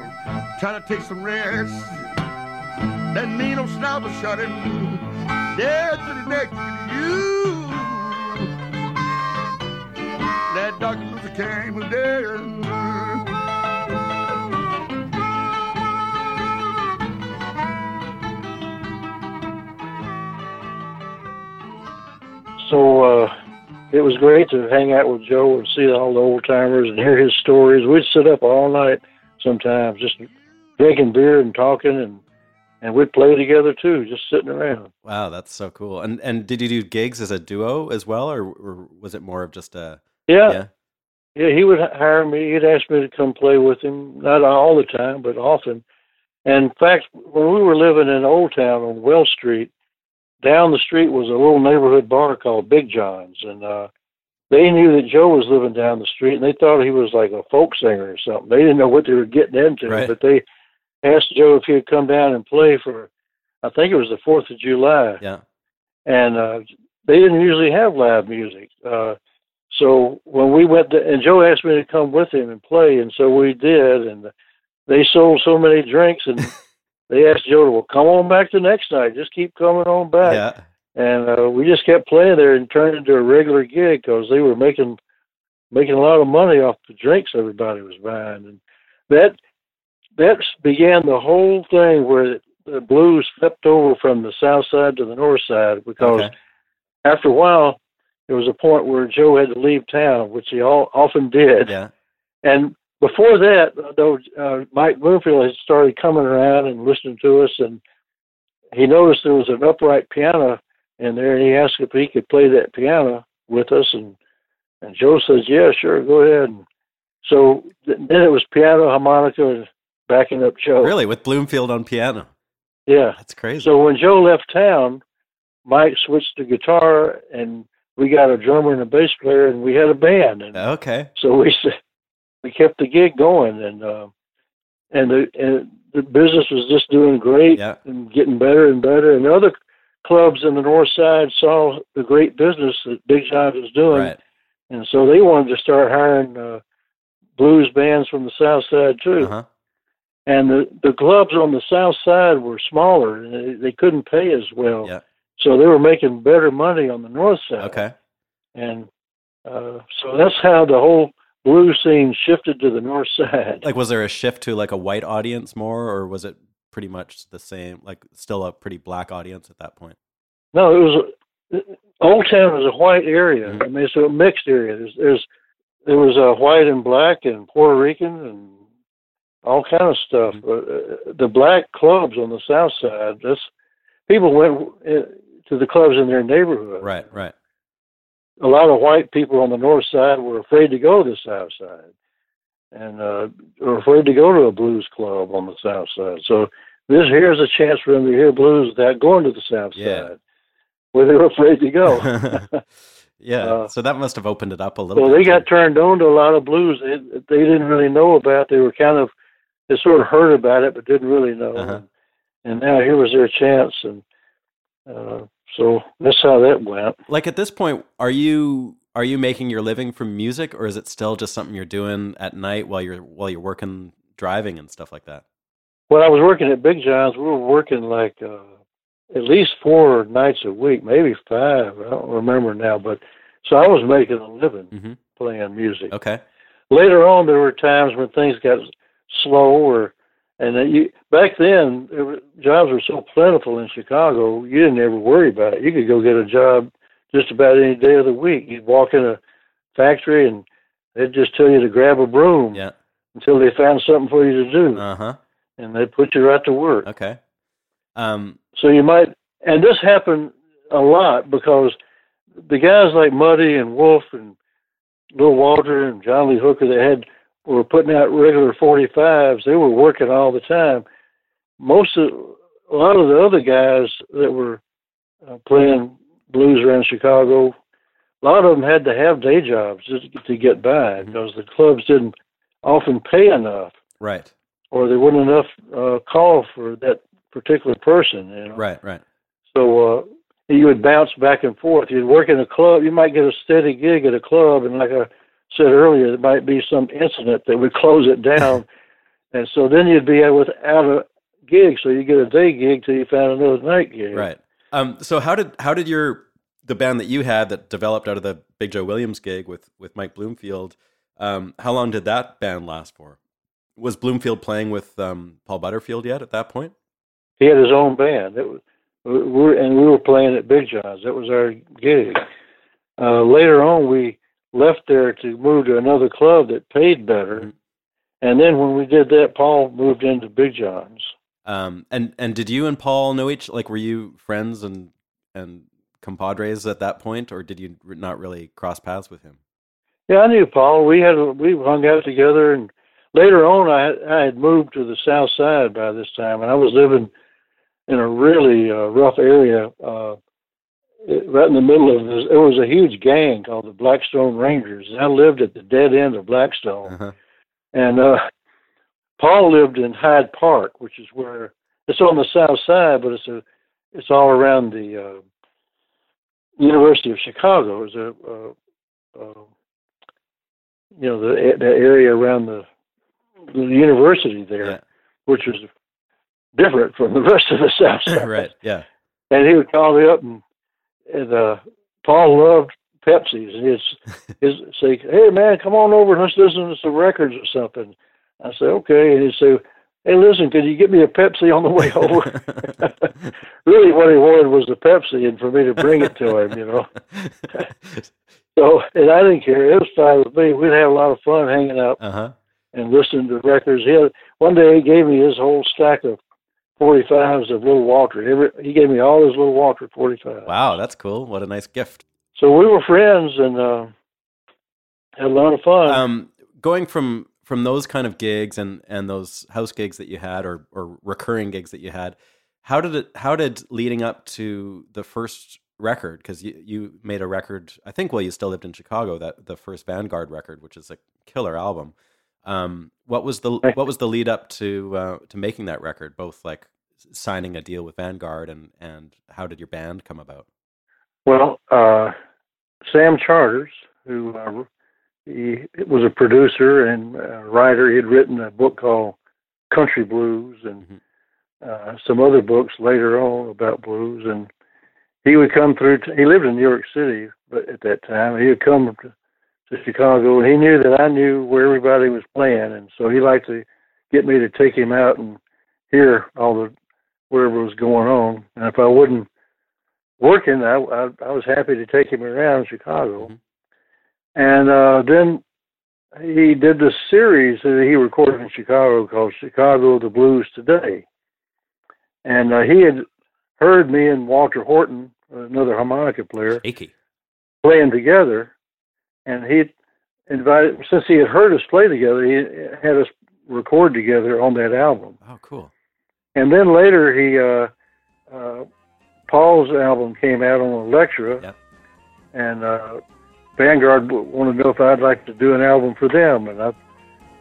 Speaker 4: trying to take some rest. That needle snapper shot him dead to the neck. You, that Dr. Luther King was dead.
Speaker 2: So uh, it was great to hang out with Joe and see all the old timers and hear his stories. We'd sit up all night sometimes, just drinking beer and talking, and and we'd play together too, just sitting around.
Speaker 1: Wow, that's so cool. And and did you do gigs as a duo as well, or, or was it more of just a
Speaker 2: Yeah,
Speaker 1: yeah?
Speaker 2: yeah. He would hire me. He'd ask me to come play with him, not all the time, but often. And in fact, when we were living in Old Town on Wells Street, down the street was a little neighborhood bar called Big John's, and uh, they knew that Joe was living down the street, and they thought he was like a folk singer or something. They didn't know what they were getting into,
Speaker 1: Right.
Speaker 2: but they asked Joe if he'd come down and play for, I think it was the Fourth of July,
Speaker 1: Yeah.
Speaker 2: and uh, they didn't usually have live music. Uh, so when we went, to, and Joe asked me to come with him and play, and so we did, and they sold so many drinks, and they asked Joe to well, come on back the next night, just keep coming on back
Speaker 1: Yeah.
Speaker 2: and uh, we just kept playing there and turned into a regular gig because they were making making a lot of money off the drinks everybody was buying, and that that began the whole thing where the blues flipped over from the south side to the north side because
Speaker 1: Okay.
Speaker 2: after a while there was a point where Joe had to leave town, which he all, often did,
Speaker 1: Yeah.
Speaker 2: and before that, though, uh, Mike Bloomfield had started coming around and listening to us, and he noticed there was an upright piano in there, and he asked if he could play that piano with us, and and Joe says, "Yeah, sure, go ahead." And so th- then it was piano, harmonica, and backing up Joe.
Speaker 1: Really, with Bloomfield on piano.
Speaker 2: Yeah.
Speaker 1: That's crazy.
Speaker 2: So when Joe left town, Mike switched to guitar, and we got a drummer and a bass player, and we had a band. And
Speaker 1: okay.
Speaker 2: so we we kept the gig going, and uh, and the and the business was just doing great
Speaker 1: Yeah.
Speaker 2: and getting better and better. And the other clubs in the north side saw the great business that Big John was doing,
Speaker 1: Right.
Speaker 2: and so they wanted to start hiring uh, blues bands from the south side too.
Speaker 1: Uh huh.
Speaker 2: And the the clubs on the south side were smaller, and they, they couldn't pay as well.
Speaker 1: Yeah.
Speaker 2: So they were making better money on the north side
Speaker 1: Okay.
Speaker 2: and uh, so that's how the whole blues scene shifted to the north side.
Speaker 1: Like, was there a shift to like a white audience more, or was it pretty much the same? Like, still a pretty black audience at that point.
Speaker 2: no, it was Old Town was a white area.
Speaker 1: Mhm.
Speaker 2: I mean, it's a mixed area. There's, there's there was a white and black and Puerto Rican and all kind of stuff.
Speaker 1: Mhm.
Speaker 2: But uh, the black clubs on the south side, that's people went uh, to the clubs in their neighborhood.
Speaker 1: Right. Right.
Speaker 2: A lot of white people on the north side were afraid to go to the south side and uh were afraid to go to a blues club on the south side so this here's a chance for them to hear blues without going to the south
Speaker 1: Yeah.
Speaker 2: side where they were afraid to go
Speaker 1: yeah.
Speaker 2: Uh,
Speaker 1: so that must have opened it up a little.
Speaker 2: well
Speaker 1: bit
Speaker 2: they got turned on to a lot of blues they, they didn't really know about they were kind of they sort of heard about it but didn't really know
Speaker 1: Uh-huh.
Speaker 2: and now here was their chance and uh so that's how that went
Speaker 1: like at this point are you are you making your living from music or is it still just something you're doing at night while you're while you're working driving and stuff like that
Speaker 2: when I was working at Big John's, we were working like uh, at least four nights a week, maybe five. I don't remember now, but so I was making a living
Speaker 1: mm-hmm.
Speaker 2: playing music.
Speaker 1: okay
Speaker 2: Later on, there were times when things got slow, or and then you back then were, jobs were so plentiful in Chicago, you didn't ever worry about it. You could go get a job just about any day of the week. You'd walk in a factory and they'd just tell you to grab a broom
Speaker 1: yeah
Speaker 2: until they found something for you to do,
Speaker 1: uh-huh
Speaker 2: and they'd put you right to work.
Speaker 1: okay Um,
Speaker 2: So you might, and this happened a lot because the guys like Muddy and Wolf and Little Walter and John Lee Hooker that had were putting out regular 45s. They were working all the time. Most of a lot of the other guys that were uh, playing blues around Chicago, a lot of them had to have day jobs just to get by because the clubs didn't often pay enough,
Speaker 1: right,
Speaker 2: or there wasn't enough uh, call for that particular person. You know?
Speaker 1: right, right.
Speaker 2: So uh, you would bounce back and forth. You'd work in a club. You might get a steady gig at a club, and like I said earlier, there might be some incident that would close it down, and so then you'd be without a gig. So you get a day gig till you found another night gig.
Speaker 1: Right. Um, so how did how did your the band that you had that developed out of the Big Joe Williams gig with with Mike Bloomfield? Um, how long did that band last for? Was Bloomfield playing with um, Paul Butterfield yet at that point?
Speaker 2: He had his own band. It was, we were, and we were playing at Big John's. That was our gig. Uh, later on, we left there to move to another club that paid better.
Speaker 1: Mhm.
Speaker 2: And then when we did that, Paul moved into Big John's.
Speaker 1: Um, and and did you and Paul know each like were you friends and and compadres at that point, or did you not really cross paths with him?
Speaker 2: Yeah, I knew Paul. We had we hung out together, and later on, I I had moved to the South Side by this time, and I was living in a really uh, rough area, uh, it- right in the middle of this. There was a huge gang called the Blackstone Rangers, and I lived at the dead end of Blackstone.
Speaker 1: Uh-huh.
Speaker 2: And uh, Paul lived in Hyde Park, which is where it's on the South Side, but it's a it's all around the uh, University of Chicago. It's a uh, uh, you know the the area around the the university there,
Speaker 1: Yeah.
Speaker 2: which was different from the rest of the South Side.
Speaker 1: right. Yeah.
Speaker 2: And he would call me up and and uh, Paul loved Pepsi's and he'd he'd say, "Hey man, come on over and let's listen to some records or something." I say, "Okay," and he'd say. Hey, listen, could you get me a Pepsi on the way over? really, what he wanted was the Pepsi, and for me to bring it to him, you know. So, and I didn't care. It was fine with me. We'd have a lot of fun hanging out
Speaker 1: uh huh.
Speaker 2: and listening to records. He had, one day he gave me his whole stack of 45s of Little Walter. Every, he gave me all his Little Walter 45s.
Speaker 1: Wow, that's cool. What a nice gift.
Speaker 2: So we were friends and uh, had a lot of fun.
Speaker 1: um, going from from those kind of gigs and and those house gigs that you had or or recurring gigs that you had how did it how did leading up to the first record because you, you made a record i think while you still lived in chicago that the first vanguard record which is a killer album um, what was the what was the lead up to uh, to making that record both like signing a deal with vanguard and and how did your band come about
Speaker 2: well, uh, Sam Charters, who uh, he was a producer and uh, writer, he had written a book called Country Blues and
Speaker 1: Mhm.
Speaker 2: uh, some other books later on about blues. And he would come through. To, he lived in New York City, but at that time he would come to, to Chicago, and he knew that I knew where everybody was playing, and so he liked to get me to take him out and hear all the wherever was going on. And if I wouldn't working, I, I, I was happy to take him around Chicago.
Speaker 1: Mhm.
Speaker 2: And uh, then he did this series that he recorded in Chicago called Chicago the Blues Today. And uh, he had heard me and Walter Horton, another harmonica player,
Speaker 1: achy
Speaker 2: playing together. And he invited, since he had heard us play together, he had us record together on that album.
Speaker 1: oh cool
Speaker 2: And then later, he uh, uh, Paul's album came out on Elektra,
Speaker 1: Yep.
Speaker 2: and uh, Vanguard wanted to know if I'd like to do an album for them, and I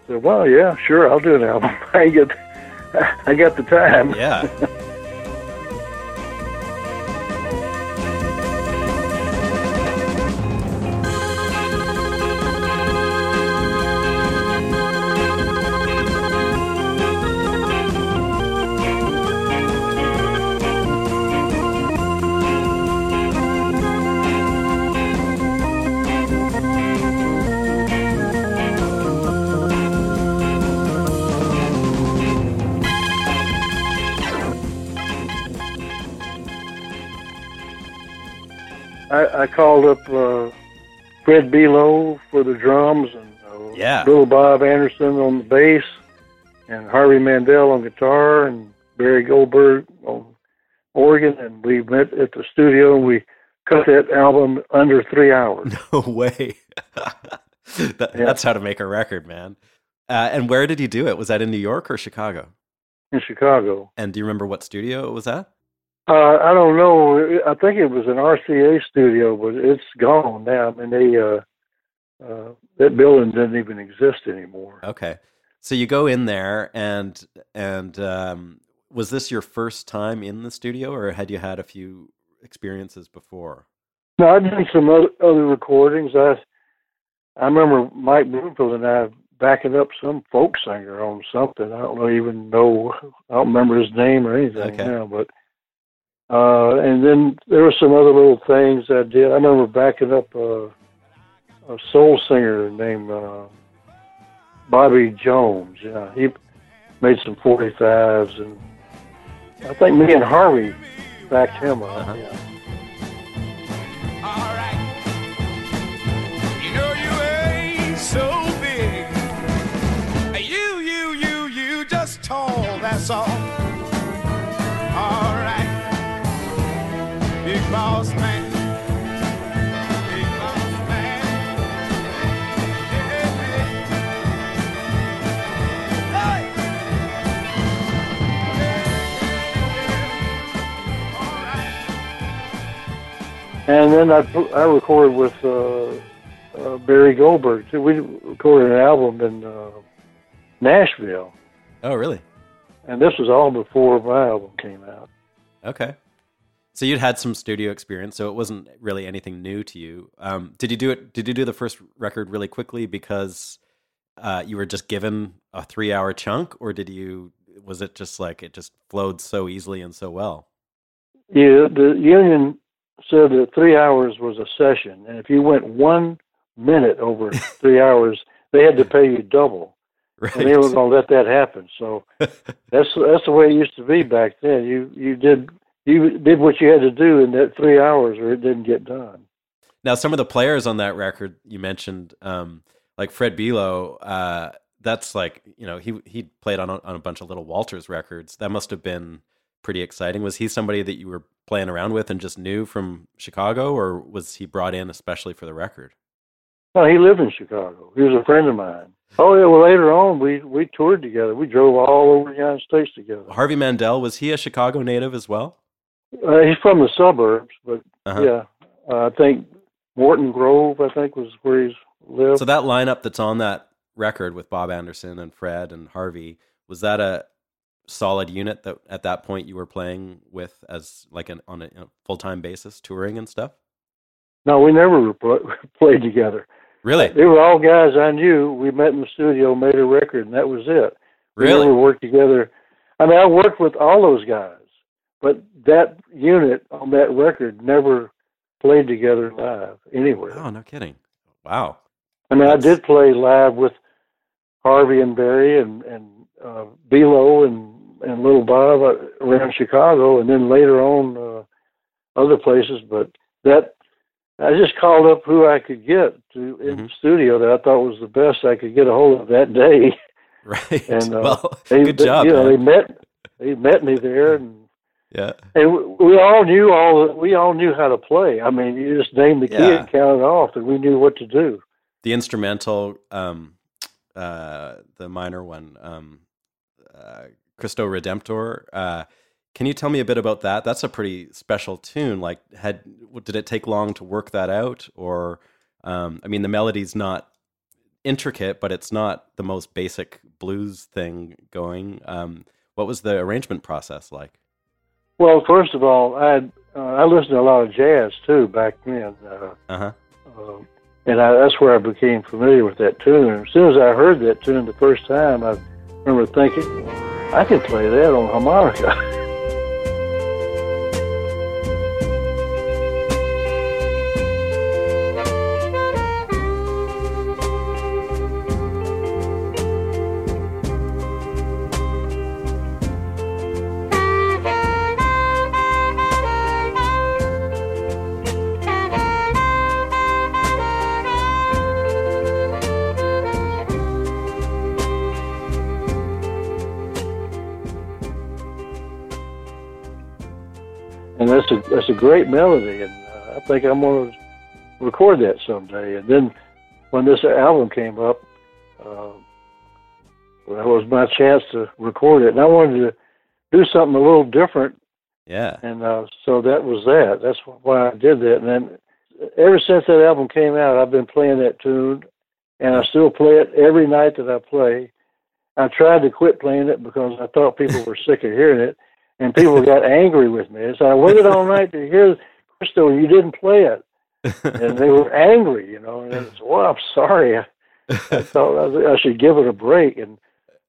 Speaker 2: said, "Well, yeah, sure, I'll do an album. I get, I got the time."
Speaker 1: yeah
Speaker 2: Fred Below for the drums, and uh,
Speaker 1: Yeah.
Speaker 2: Little Bob Anderson on the bass, and Harvey Mandel on guitar, and Barry Goldberg on organ. and we met at the studio. and We cut that album under three hours.
Speaker 1: No way. That-
Speaker 2: Yeah.
Speaker 1: That's how to make a record, man. Uh, and where did you do it? Was that in New York or Chicago?
Speaker 2: in Chicago.
Speaker 1: And do you remember what studio it was at?
Speaker 2: Uh, I don't know. I think it was an RCA studio, but it's gone now. I mean, they uh, uh, that building doesn't even exist anymore.
Speaker 1: Okay. So you go in there and and um, was this your first time in the studio or had you had a few experiences before?
Speaker 2: No, I've done some other, other recordings. I I remember Mike Bloomfield and I backing up some folk singer on something. I don't know, even know. I don't remember his name or anything
Speaker 1: Okay.
Speaker 2: now, but. Uh, and then there were some other little things I did. I remember backing up uh, a soul singer named uh, Bobby Jones. Yeah, he made some 45s, and I think me and Harvey backed him up.
Speaker 1: Uh-huh.
Speaker 2: Yeah.
Speaker 5: All right. You know you ain't so big. You, you, you, you just tall, that's all. All right. Big boss man. Big boss man. Yeah, yeah. Hey. All right.
Speaker 2: And then I I recorded with uh, uh, Barry Goldberg too. We recorded an album in uh, Nashville,
Speaker 1: Oh, really?
Speaker 2: and this was all before my album came out.
Speaker 1: Okay. So you'd had some studio experience, so it wasn't really anything new to you. Um, did you do it? Did you do the first record really quickly because uh, you were just given a three-hour chunk, or did you? Was it just like it just flowed so easily and so well?
Speaker 2: Yeah, the union said that three hours was a session, and if you went one minute over three hours, they had to pay you double,
Speaker 1: Right.
Speaker 2: and they were going to let that happen. So that's that's the way it used to be back then. You you did you did what you had to do in that three hours, or it didn't get done.
Speaker 1: Now, some of the players on that record you mentioned, um, like Fred Below, uh, that's like you know he he played on a, on a bunch of Little Walters records. That must have been pretty exciting. Was he somebody that you were playing around with and just knew from Chicago, or was he brought in especially for the record?
Speaker 2: No, he lived in Chicago. He was a friend of mine. Oh yeah. Well, later on, we we toured together. We drove all over the United States together.
Speaker 1: Harvey Mandel was he a Chicago native as well?
Speaker 2: Uh, he's from the suburbs, but
Speaker 1: Uh-huh.
Speaker 2: yeah, uh, I think Morton Grove, I think, was where he's lived.
Speaker 1: So that lineup that's on that record with Bob Anderson and Fred and Harvey was that a solid unit that at that point you were playing with as like an on a, full time basis, touring and stuff?
Speaker 2: no, we never played together.
Speaker 1: Really,
Speaker 2: They were all guys I knew. We met in the studio, made a record, and that was it. We
Speaker 1: really.
Speaker 2: never worked together. I mean, I worked with all those guys, but that unit on that record never played together live anywhere.
Speaker 1: Oh, no kidding! Wow.
Speaker 2: I mean,
Speaker 1: That's-
Speaker 2: I did play live with Harvey and Barry and and uh, Below and and Little Bob uh, around Chicago, and then later on uh, other places. But that I just called up who I could get to in the
Speaker 1: Mhm.
Speaker 2: studio that I thought was the best I could get a hold of that day.
Speaker 1: Right.
Speaker 2: And, uh,
Speaker 1: well,
Speaker 2: They,
Speaker 1: good
Speaker 2: they-
Speaker 1: job.
Speaker 2: You know, they met they met me there, and
Speaker 1: yeah.
Speaker 2: and we- we all knew all we all knew how to play. I mean, you just named the key
Speaker 1: Yeah.
Speaker 2: and counted off, and we knew what to do.
Speaker 1: The instrumental, um, uh, the minor one, um, uh, Cristo Redentor. Uh, can you tell me a bit about that? That's a pretty special tune. Like, had did it take long to work that out, or um, I mean, the melody's not intricate, but it's not the most basic blues thing going. Um, what was the arrangement process like?
Speaker 2: Well, first of all, I had, uh, I listened to a lot of jazz too back then, uh,
Speaker 1: Uh huh.
Speaker 2: uh, and I, that's where I became familiar with that tune. As soon as I heard that tune the first time, I remember thinking, I can play that on harmonica. great melody, and uh, I think I'm going to record that someday. And then when this album came up, uh, that was my chance to record it, and I wanted to do something a little different,
Speaker 1: Yeah.
Speaker 2: and uh, so that was that. That's why I did that. And then ever since that album came out, I've been playing that tune, and I still play it every night that I play. I tried to quit playing it because I thought people were sick of hearing it, and people got angry with me. So I waited all night to hear Cristo, you didn't play it, and they were angry, you know. And I said, "Well, I'm sorry. I, I thought I, I should give it a break." And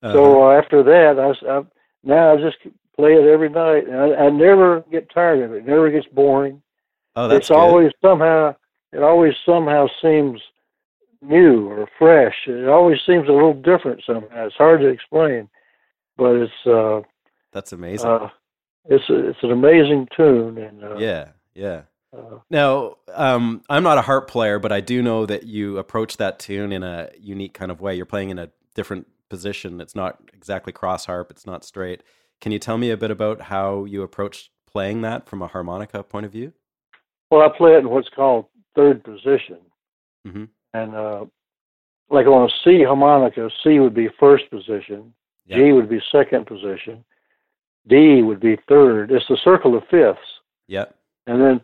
Speaker 1: Uh-huh.
Speaker 2: so uh, after that, I, s- I now I just play it every night, and I, I never get tired of it. It never gets boring.
Speaker 1: oh, that's
Speaker 2: it's
Speaker 1: good.
Speaker 2: always somehow it always somehow seems new or fresh. It always seems a little different somehow. It's hard to explain, but it's uh,
Speaker 1: That's amazing.
Speaker 2: uh, it's a, it's an amazing tune, and uh,
Speaker 1: yeah. Yeah.
Speaker 2: uh,
Speaker 1: Now, um, I'm not a harp player, but I do know that you approach that tune in a unique kind of way. You're playing in a different position. It's not exactly cross harp. It's not straight. Can you tell me a bit about how you approach playing that from a harmonica point of view?
Speaker 2: well, I play it in what's called third position,
Speaker 1: Mhm.
Speaker 2: and uh, like on a C harmonica, C would be first position, G would be second position, D would be third. It's the circle of fifths.
Speaker 1: Yeah.
Speaker 2: and then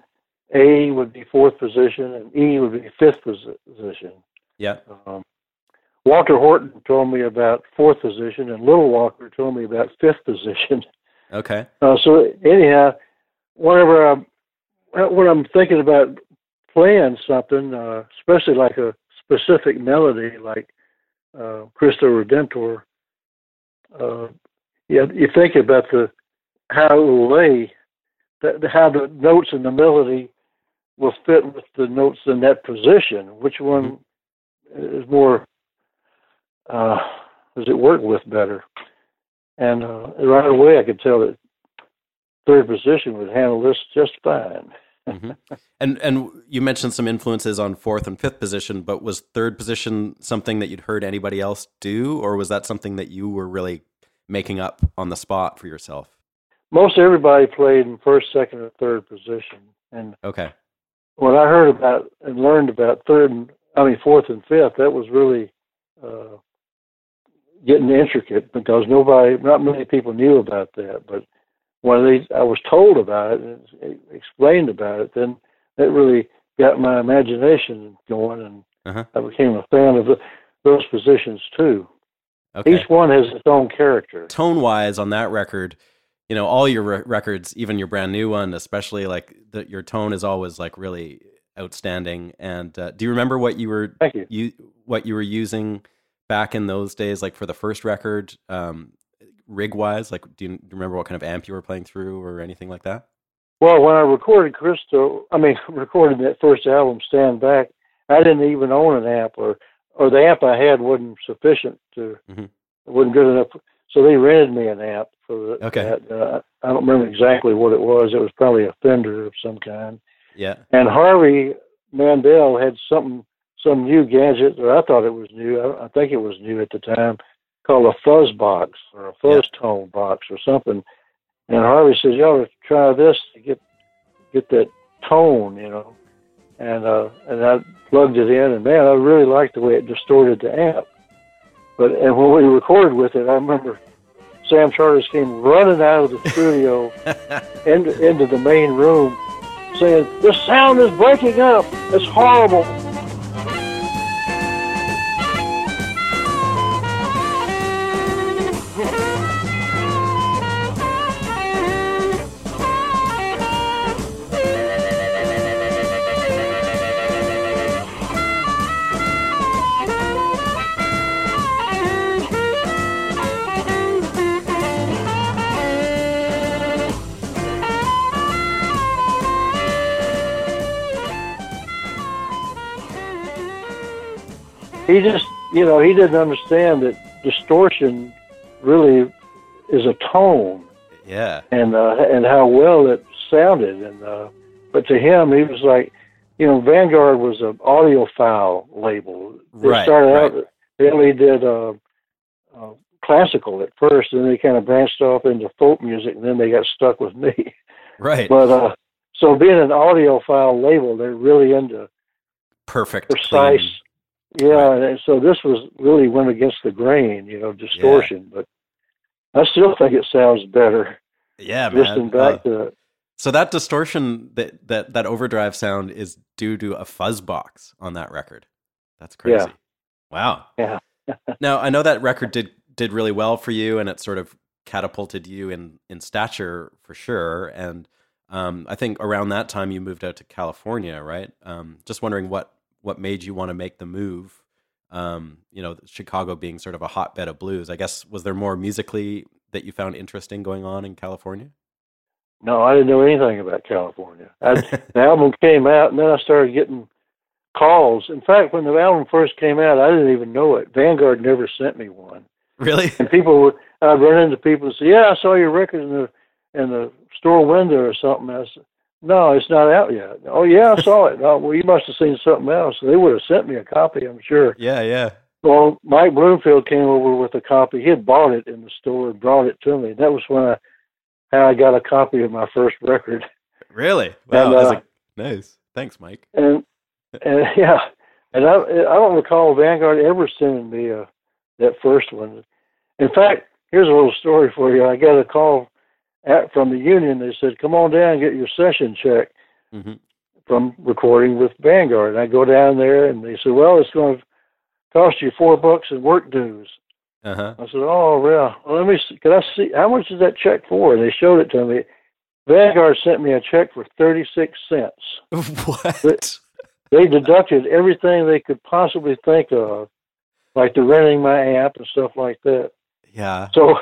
Speaker 2: A would be fourth position, and E would be fifth position.
Speaker 1: Yeah.
Speaker 2: Um, Walter Horton told me about fourth position, and Little Walter told me about fifth position.
Speaker 1: Okay.
Speaker 2: Uh, so anyhow, whenever I'm when I'm thinking about playing something, uh, especially like a specific melody, like uh, Cristo Redentor, you you think about the how it will lay, that, how the notes in the melody will fit with the notes in that position. Which one is more? Uh, does it work with better? And uh, right away, I could tell that third position would handle this just fine.
Speaker 1: hmm And and you mentioned some influences on fourth and fifth position, but was third position something that you'd heard anybody else do, or was that something that you were really making up on the spot for yourself?
Speaker 2: Most everybody played in first, second, or third position. And
Speaker 1: Okay.
Speaker 2: when I heard about and learned about third and I mean fourth and fifth, that was really uh, getting intricate because nobody, not many people knew about that. But when they, I was told about it and explained about it, then that really got my imagination going, and
Speaker 1: Uh-huh.
Speaker 2: I became a fan of the, those positions too.
Speaker 1: Okay.
Speaker 2: Each one has its own character.
Speaker 1: tone wise on that record, you know, all your re- records, even your brand new one, especially like the, your tone is always like really outstanding. And uh, do you remember what you were
Speaker 2: Thank you.
Speaker 1: you what you were using back in those days, like for the first record, um, rig wise? Like, do you, do you remember what kind of amp you were playing through or anything like that?
Speaker 2: Well, when I recorded Crystal, I mean, recorded that first album, Stand Back, I didn't even own an amp, or or the amp I had wasn't sufficient to,
Speaker 1: Mhm.
Speaker 2: wasn't good enough. So they rented me an amp for the,
Speaker 1: Okay.
Speaker 2: that. Uh, I don't remember exactly what it was. It was probably a Fender of some kind.
Speaker 1: Yeah.
Speaker 2: And Harvey Mandel had something, some new gadget, or I thought it was new. I, I think it was new at the time, called a fuzz box or a fuzz tone box or something. And Harvey says, "You ought to try this to get get that tone, you know." And uh, and I plugged it in, and man, I really liked the way it distorted the amp. But and when we recorded with it, I remember Sam Charters came running out of the studio into, into the main room saying, The sound is breaking up. It's horrible. You know, he didn't understand that distortion really is a tone
Speaker 1: Yeah.
Speaker 2: and uh, and how well it sounded. And uh, but to him, he was like, you know, Vanguard was an audiophile label. They
Speaker 1: Right,
Speaker 2: started
Speaker 1: right.
Speaker 2: out, they only did uh, uh, classical at first, and then they kind of branched off into folk music, and then they got stuck with me.
Speaker 1: Right.
Speaker 2: But uh, so being an audiophile label, they're really into
Speaker 1: Perfect.
Speaker 2: precise. Yeah, so this was really went against the grain, you know, distortion. But I still think it sounds better
Speaker 1: Yeah, man.
Speaker 2: listening back
Speaker 1: Uh,
Speaker 2: to it.
Speaker 1: so that distortion, that that that overdrive sound, is due to a fuzz box on that record. That's crazy.
Speaker 2: Yeah.
Speaker 1: Wow.
Speaker 2: Yeah.
Speaker 1: now I know that record did did really well for you, and it sort of catapulted you in in stature for sure. And um, I think around that time you moved out to California, right? Um, just wondering what what made you want to make the move. Um, you know, Chicago being sort of a hotbed of blues. I guess was there more musically that you found interesting going on in California?
Speaker 2: No, I didn't know anything about California. I, the album came out, and then I started getting calls. In fact, when the album first came out, I didn't even know it. Vanguard never sent me one.
Speaker 1: really?
Speaker 2: And people would, I'd run into people and say, "Yeah, I saw your record in the in the store window or something." I said, "No, it's not out yet." Oh, yeah, I saw it. Oh, well, you must have seen something else. They would have sent me a copy, I'm sure.
Speaker 1: Yeah, yeah.
Speaker 2: Well, Mike Bloomfield came over with a copy. He had bought it in the store and brought it to me. That was when I how I got a copy of my first record.
Speaker 1: Really? Wow.
Speaker 2: And,
Speaker 1: that's
Speaker 2: uh,
Speaker 1: a- nice. Thanks, Mike.
Speaker 2: And and yeah, and I I don't recall Vanguard ever sending me uh, that first one. In fact, here's a little story for you. I got a call at, from the union. They said, "Come on down and get your session check
Speaker 1: hmm
Speaker 2: from recording with Vanguard." And I go down there, and they said, "Well, it's going to cost you four bucks in work dues."
Speaker 1: Uh huh.
Speaker 2: I said, "Oh. Well, let me. See, can I see how much is that check for?" And they showed it to me. Vanguard sent me a check for thirty-six cents.
Speaker 1: what?
Speaker 2: They deducted everything they could possibly think of, like the renting my amp and stuff like that.
Speaker 1: Yeah.
Speaker 2: So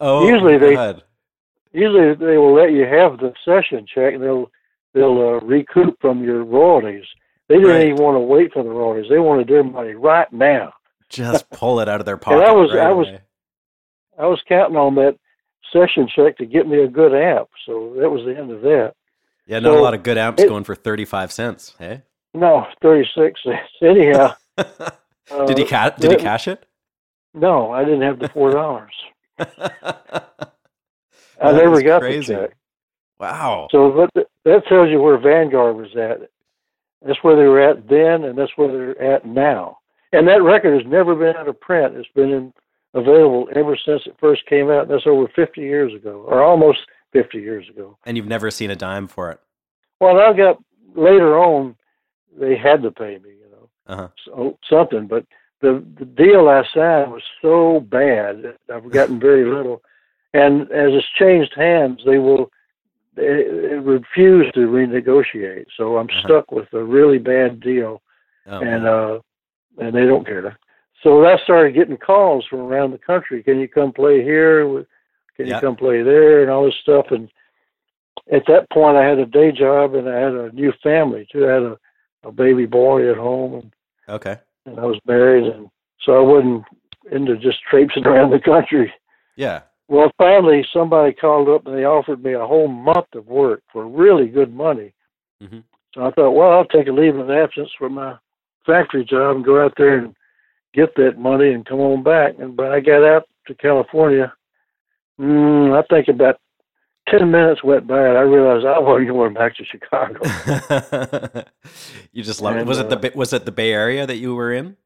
Speaker 1: Oh,
Speaker 2: Usually they-
Speaker 1: God.
Speaker 2: Usually they will let you have the session check, and they'll they'll uh, recoup from your royalties. They didn't
Speaker 1: Right.
Speaker 2: even want to wait for the royalties. They wanted their money right now.
Speaker 1: just pull it out of their pocket.
Speaker 2: I was-
Speaker 1: right
Speaker 2: I was-
Speaker 1: away.
Speaker 2: I was counting on that session check to get me a good amp, so that was the end of that.
Speaker 1: Yeah, not a lot of good amps
Speaker 2: it-
Speaker 1: going for thirty-five cents. Hey.
Speaker 2: No, thirty-six cents. Anyhow, uh,
Speaker 1: did he ca- Did he cash it?
Speaker 2: No, I didn't have the four dollars. I
Speaker 1: That
Speaker 2: never got
Speaker 1: crazy.
Speaker 2: the check.
Speaker 1: Wow.
Speaker 2: So but that tells you where Vanguard was at. That's where they were at then, and that's where they're at now. And that record has never been out of print. It's been in, available ever since it first came out. That's over 50 years ago, or almost 50 years ago.
Speaker 1: and you've never seen a dime for it.
Speaker 2: Well, I got later on, they had to pay me, you know,
Speaker 1: Uh-huh.
Speaker 2: so, something. But the the deal I signed was so bad that I've gotten very little. And as it's changed hands, they will refuse to renegotiate. So I'm
Speaker 1: Uh-huh.
Speaker 2: stuck with a really bad deal,
Speaker 1: Oh,
Speaker 2: and uh, and they don't care. So I started getting calls from around the country. Can you come play here? Can you come play there? And all this stuff. And at that point, I had a day job and I had a new family too. I had a, a baby boy at home, and,
Speaker 1: okay.
Speaker 2: and I was married, and so I wasn't into just traipsing around the country.
Speaker 1: Yeah.
Speaker 2: Well, finally, somebody called up and they offered me a whole month of work for really good money.
Speaker 1: Mhm.
Speaker 2: So I thought, well, I'll take a leave of absence from my factory job and go out there and get that money and come on back. And when I got out to California, mm, I think about ten minutes went by and I realized I wasn't going back to Chicago.
Speaker 1: you just love it.
Speaker 2: And,
Speaker 1: Was it the
Speaker 2: uh,
Speaker 1: was it the Bay Area that you were in?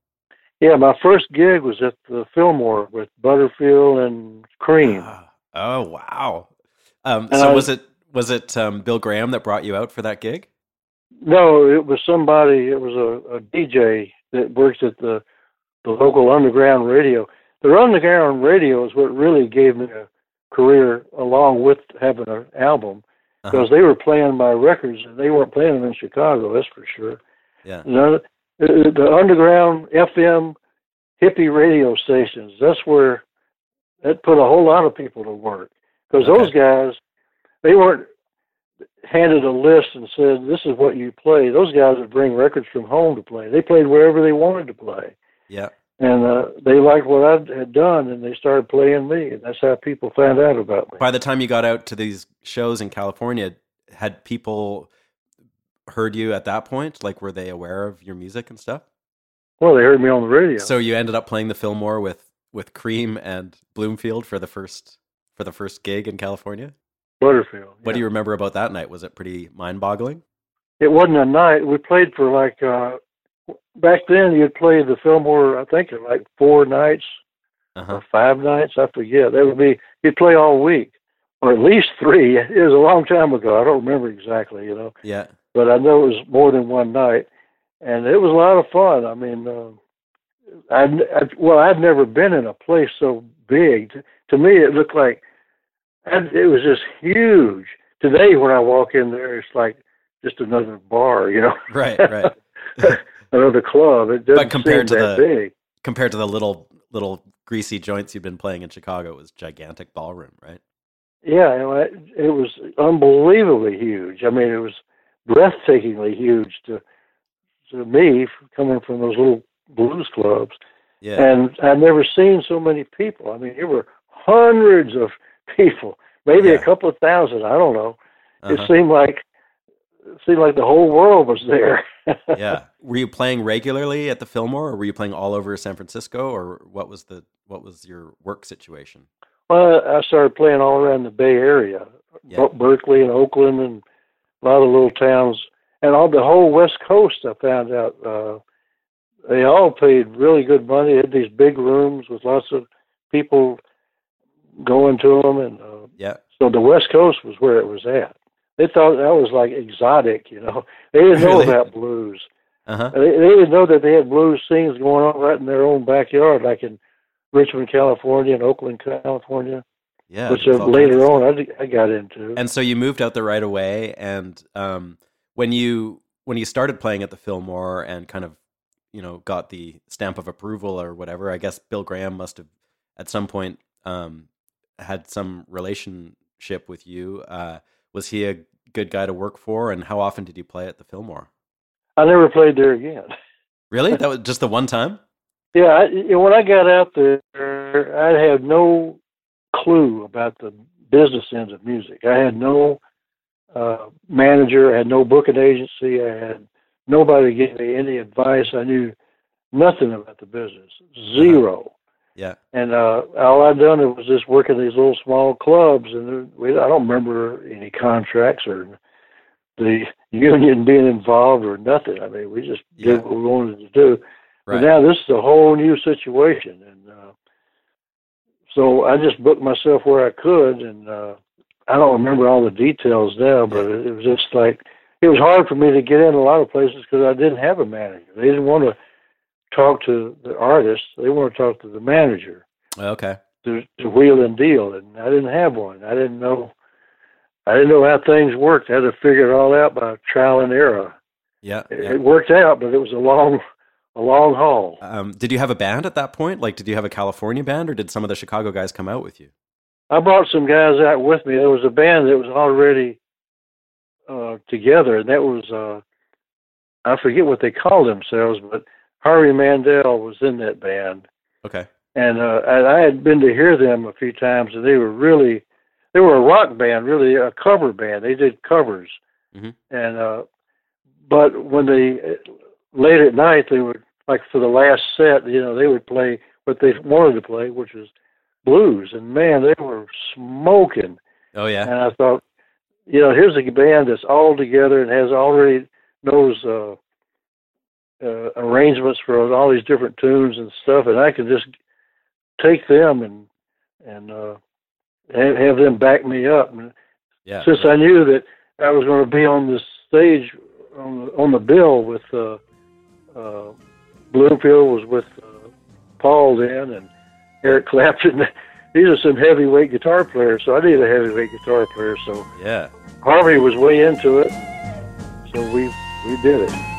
Speaker 2: Yeah, my first gig was at the Fillmore with Butterfield and Cream.
Speaker 1: Ah, Oh wow. Um, so
Speaker 2: I-
Speaker 1: was it was it um, Bill Graham that brought you out for that gig?
Speaker 2: No, it was somebody. It was a, a DJ that works at the the local underground radio. The underground radio is what really gave me a career, along with having an album,
Speaker 1: Uh-huh.
Speaker 2: because they were playing my records and they weren't playing them in Chicago. That's for sure.
Speaker 1: Yeah.
Speaker 2: Know, the, the underground FM hippie radio stations. That's where that put a whole lot of people to work because
Speaker 1: Okay.
Speaker 2: those guys they weren't handed a list and said this is what you play. Those guys would bring records from home to play. They played wherever they wanted to play,
Speaker 1: Yeah.
Speaker 2: and uh, they liked what I had done, and they started playing me. And that's how people found out about me.
Speaker 1: By the time you got out to these shows in California, had people heard you at that point? Like, were they aware of your music and stuff?
Speaker 2: Well, they heard me on the radio.
Speaker 1: So you ended up playing the Fillmore with with Cream and Bloomfield for the first for the first gig in California.
Speaker 2: Butterfield.
Speaker 1: What do you remember about that night? Was it pretty mind-boggling?
Speaker 2: It wasn't a night. We played for like uh back then. You'd play the Fillmore. I think like four nights
Speaker 1: Uh-huh.
Speaker 2: or five nights. I forget. That would be you'd play all week, or at least three. It was a long time ago. I don't remember exactly. You know.
Speaker 1: Yeah.
Speaker 2: But I know it was more than one night, and it was a lot of fun. I mean, uh, I, I well, I'd never been in a place so big. To, to me, it looked like it was just huge. Today, when I walk in there, it's like just another bar, you know,
Speaker 1: Right, right.
Speaker 2: another club. It doesn't
Speaker 1: But compared
Speaker 2: seem
Speaker 1: to
Speaker 2: that
Speaker 1: the-
Speaker 2: big.
Speaker 1: Compared to the little little greasy joints you've been playing in Chicago, it was gigantic ballroom, right?
Speaker 2: Yeah, you know, it, it was unbelievably huge. I mean, it was breathtakingly huge to to me coming from those little blues clubs.
Speaker 1: Yeah.
Speaker 2: and I've never seen so many people. I mean, there were hundreds of people, maybe
Speaker 1: Yeah.
Speaker 2: a couple of thousand. I don't know.
Speaker 1: Uh-huh.
Speaker 2: It seemed like it seemed like the whole world was there.
Speaker 1: yeah. Were you playing regularly at the Fillmore, or were you playing all over San Francisco, or what was the what was your work situation?
Speaker 2: well, I started playing all around the Bay Area,
Speaker 1: Yeah.
Speaker 2: Berkeley and Oakland, and a lot of little towns, and all the whole West Coast. I found out uh, they all paid really good money. They had these big rooms with lots of people going to them, and uh,
Speaker 1: Yeah.
Speaker 2: So the West Coast was where it was at. They thought that was like exotic, you know. They didn't know
Speaker 1: Really?
Speaker 2: about blues.
Speaker 1: Uh huh.
Speaker 2: They, they didn't know that they had blues scenes going on right in their own backyard, like in Richmond, California, and Oakland, California,
Speaker 1: Yeah.
Speaker 2: which later on I, I got into.
Speaker 1: And so you moved out there right away, and um, when you when you started playing at the Fillmore and kind of you know got the stamp of approval or whatever, I guess Bill Graham must have at some point um, had some relationship with you. Uh, was he a good guy to work for, and how often did you play at the Fillmore?
Speaker 2: I never played there again.
Speaker 1: Really, that was just the one time.
Speaker 2: Yeah, I, when I got out there, I had no clue about the business end of music. I had no uh, manager, I had no booking agency, I had nobody to give me any advice. I knew nothing about the business, zero.
Speaker 1: Yeah.
Speaker 2: And uh, all I'd done was just work in these little small clubs, and we, I don't remember any contracts or the union being involved or nothing. I mean, we just
Speaker 1: Yeah.
Speaker 2: did what we wanted to do.
Speaker 1: Right.
Speaker 2: But now this is a whole new situation, and uh, so I just booked myself where I could, and uh, I don't remember all the details now, but it, was just like it was hard for me to get in a lot of places because I didn't have a manager. They didn't want to talk to the artist; they want to talk to the manager
Speaker 1: Okay.
Speaker 2: to, to wheel and deal, and I didn't have one. I didn't know. I didn't know how things worked. I had to figure it all out by trial and error.
Speaker 1: Yeah.
Speaker 2: It,
Speaker 1: yeah.
Speaker 2: it worked out, but it was a long, a long haul.
Speaker 1: Um, did you have a band at that point? Like, did you have a California band, or did some of the Chicago guys come out with you?
Speaker 2: I brought some guys out with me. There was a band that was already uh, together, and that was uh, I forget what they called themselves, but Harvey Mandel was in that band,
Speaker 1: Okay.
Speaker 2: and uh, I had been to hear them a few times, and they were really they were a rock band, really a cover band. They did covers,
Speaker 1: Mhm.
Speaker 2: and uh, but when they late at night they would like for the last set, you know, they would play what they wanted to play, which was blues, and man, they were smoking.
Speaker 1: Oh yeah.
Speaker 2: And I thought, you know, here's a band that's all together and has already knows uh, uh, arrangements for all these different tunes and stuff, and I could just take them and and uh, have, have them back me up. And
Speaker 1: Yeah.
Speaker 2: since I knew that I was going to be on the stage on the, on the bill with uh, uh, Bloomfield was with uh, Paul then and Eric Clapton. These are some heavyweight guitar players, so I need a heavyweight guitar player. So
Speaker 1: yeah.
Speaker 2: Harvey was way into it, so we we did it.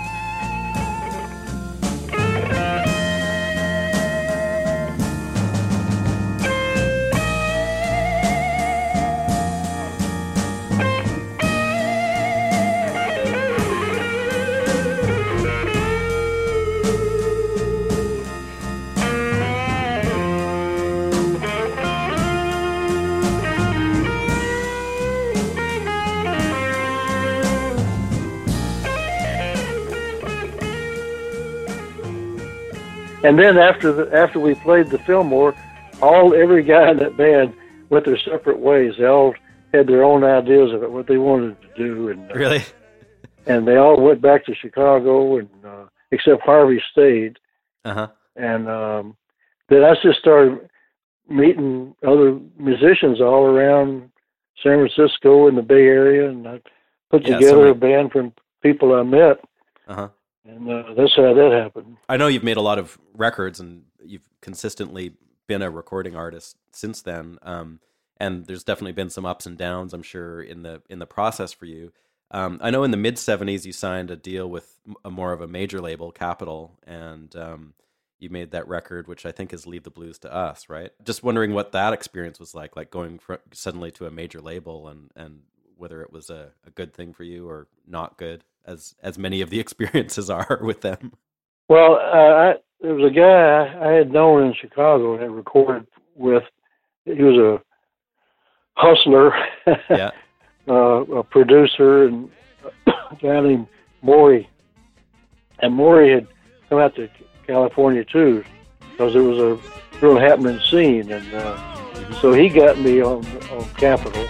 Speaker 2: And then after the after we played the Fillmore, all every guy in that band went their separate ways. They all had their own ideas of it, what they wanted to do, and uh,
Speaker 1: Really?
Speaker 2: and they all went back to Chicago, and uh, except Harvey stayed,
Speaker 1: Uh huh.
Speaker 2: and um, then I just started meeting other musicians all around San Francisco and the Bay Area, and I put
Speaker 1: Yeah,
Speaker 2: together
Speaker 1: so
Speaker 2: a band from people I met,
Speaker 1: Uh huh.
Speaker 2: And uh, that's how that happened.
Speaker 1: I know you've made a lot of records and you've consistently been a recording artist since then. Um, and there's definitely been some ups and downs, I'm sure, in the in the process for you. Um, I know in the mid '70s you signed a deal with a more of a major label, Capitol, and um, you made that record, which I think is "Leave the Blues to Us." Right? Just wondering what that experience was like, like going fr- suddenly to a major label, and and whether it was a, a good thing for you or not good, as as many of the experiences are with them.
Speaker 2: Well, uh, I, there was a guy I, had known in Chicago and had recorded with. He was a hustler,
Speaker 1: Yeah.
Speaker 2: uh, a producer, and a guy named Maury. And Maury had come out to California too, because there was a real happening scene, and uh, so he got me on on Capitol.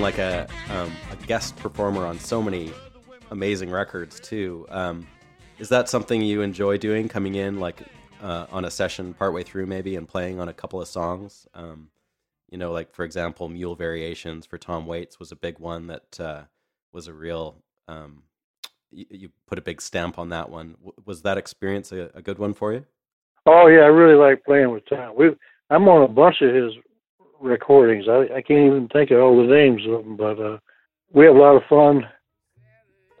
Speaker 1: Been like a um, a guest performer on so many amazing records too. Um, is that something you enjoy doing? Coming in like uh, on a session partway through maybe and playing on a couple of songs. Um, you know, like for example, Mule Variations for Tom Waits was a big one that uh, was a real. Um, you, you put a big stamp on that one. W- was that experience a, a good one for you?
Speaker 2: Oh yeah, I really like playing with Tom. We I'm on a bunch of his recordings. I I can't even think of all the names of them, but uh, we have a lot of fun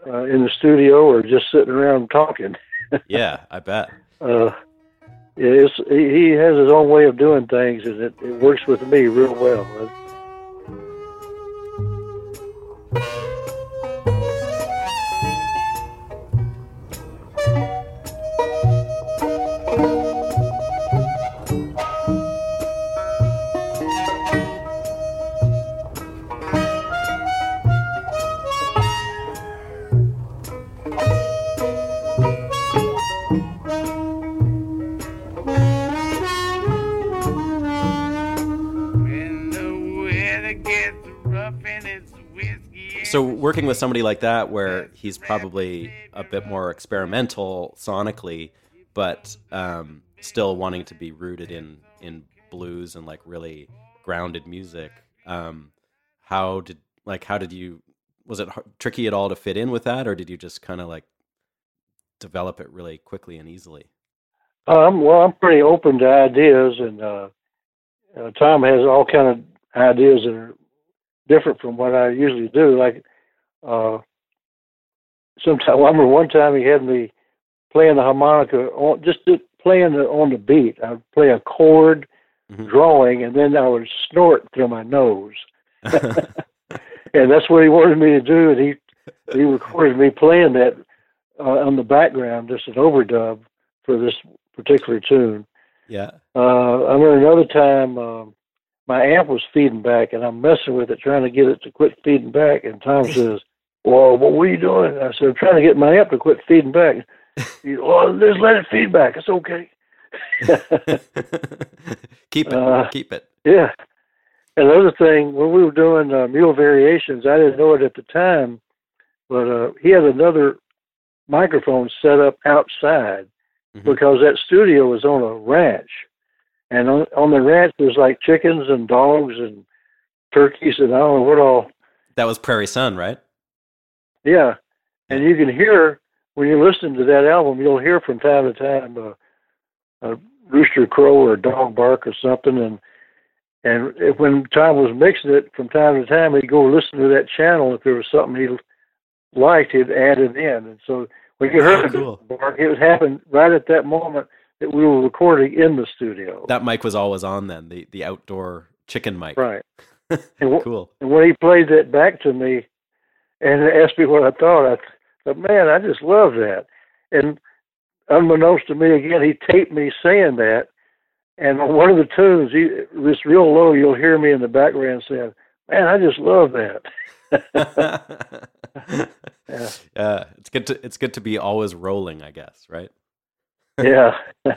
Speaker 2: uh, in the studio or just sitting around talking.
Speaker 1: Yeah, I bet.
Speaker 2: Uh, it's, he he has his own way of doing things, and it, it works with me real well.
Speaker 1: So working with somebody like that, where he's probably a bit more experimental sonically, but um, still wanting to be rooted in in blues and like really grounded music. Um, how did like how did you was it har- tricky at all to fit in with that, or did you just kind of like develop it really quickly and easily?
Speaker 2: Um, well, I'm pretty open to ideas, and uh, uh, Tom has all kind of ideas that are different from what I usually do. Like, uh, sometimes I remember one time he had me playing the harmonica on just to- playing it on the beat. I'd play a chord,
Speaker 1: Mhm.
Speaker 2: drawing, and then I would snort through my nose, and that's what he wanted me to do. And he he recorded me playing that uh, on the background, just an overdub for this particular tune.
Speaker 1: yeah.
Speaker 2: Uh, I remember another time um, my amp was feeding back, and I'm messing with it, trying to get it to quit feeding back. And Tom says, "Well, what were you doing?" I said, "I'm trying to get my amp to quit feeding back." He, well, just let it feed back. It's okay.
Speaker 1: keep it,
Speaker 2: Uh,
Speaker 1: keep it.
Speaker 2: Yeah. And another thing, when we were doing uh, mule variations, I didn't know it at the time, but uh, he had another microphone set up outside
Speaker 1: Mhm.
Speaker 2: because that studio was on a ranch, and on, on the ranch there's like chickens and dogs and turkeys and I don't know what all.
Speaker 1: That was Prairie Sun, right?
Speaker 2: Yeah, and you can hear when you listen to that album, you'll hear from time to time uh, a rooster crow or a dog bark or something, and and if, when Tom was mixing it, from time to time he'd go listen to that channel. If there was something he liked, he'd add it in, and so when you heard
Speaker 1: Oh, cool.
Speaker 2: the bark, it would happen right at that moment that we were recording in the studio.
Speaker 1: That mic was always on then. The the outdoor Chicken mic.
Speaker 2: right. And, wh-
Speaker 1: Cool.
Speaker 2: and when he played that back to me and asked me what I thought, I thought, man, I just love that. And unbeknownst to me, again, he taped me saying that. And on one of the tunes, he, real low. You'll hear me in the background saying, man, I just love that. Yeah.
Speaker 1: yeah, it's good to it's good to be always rolling, I guess, right?
Speaker 2: Yeah.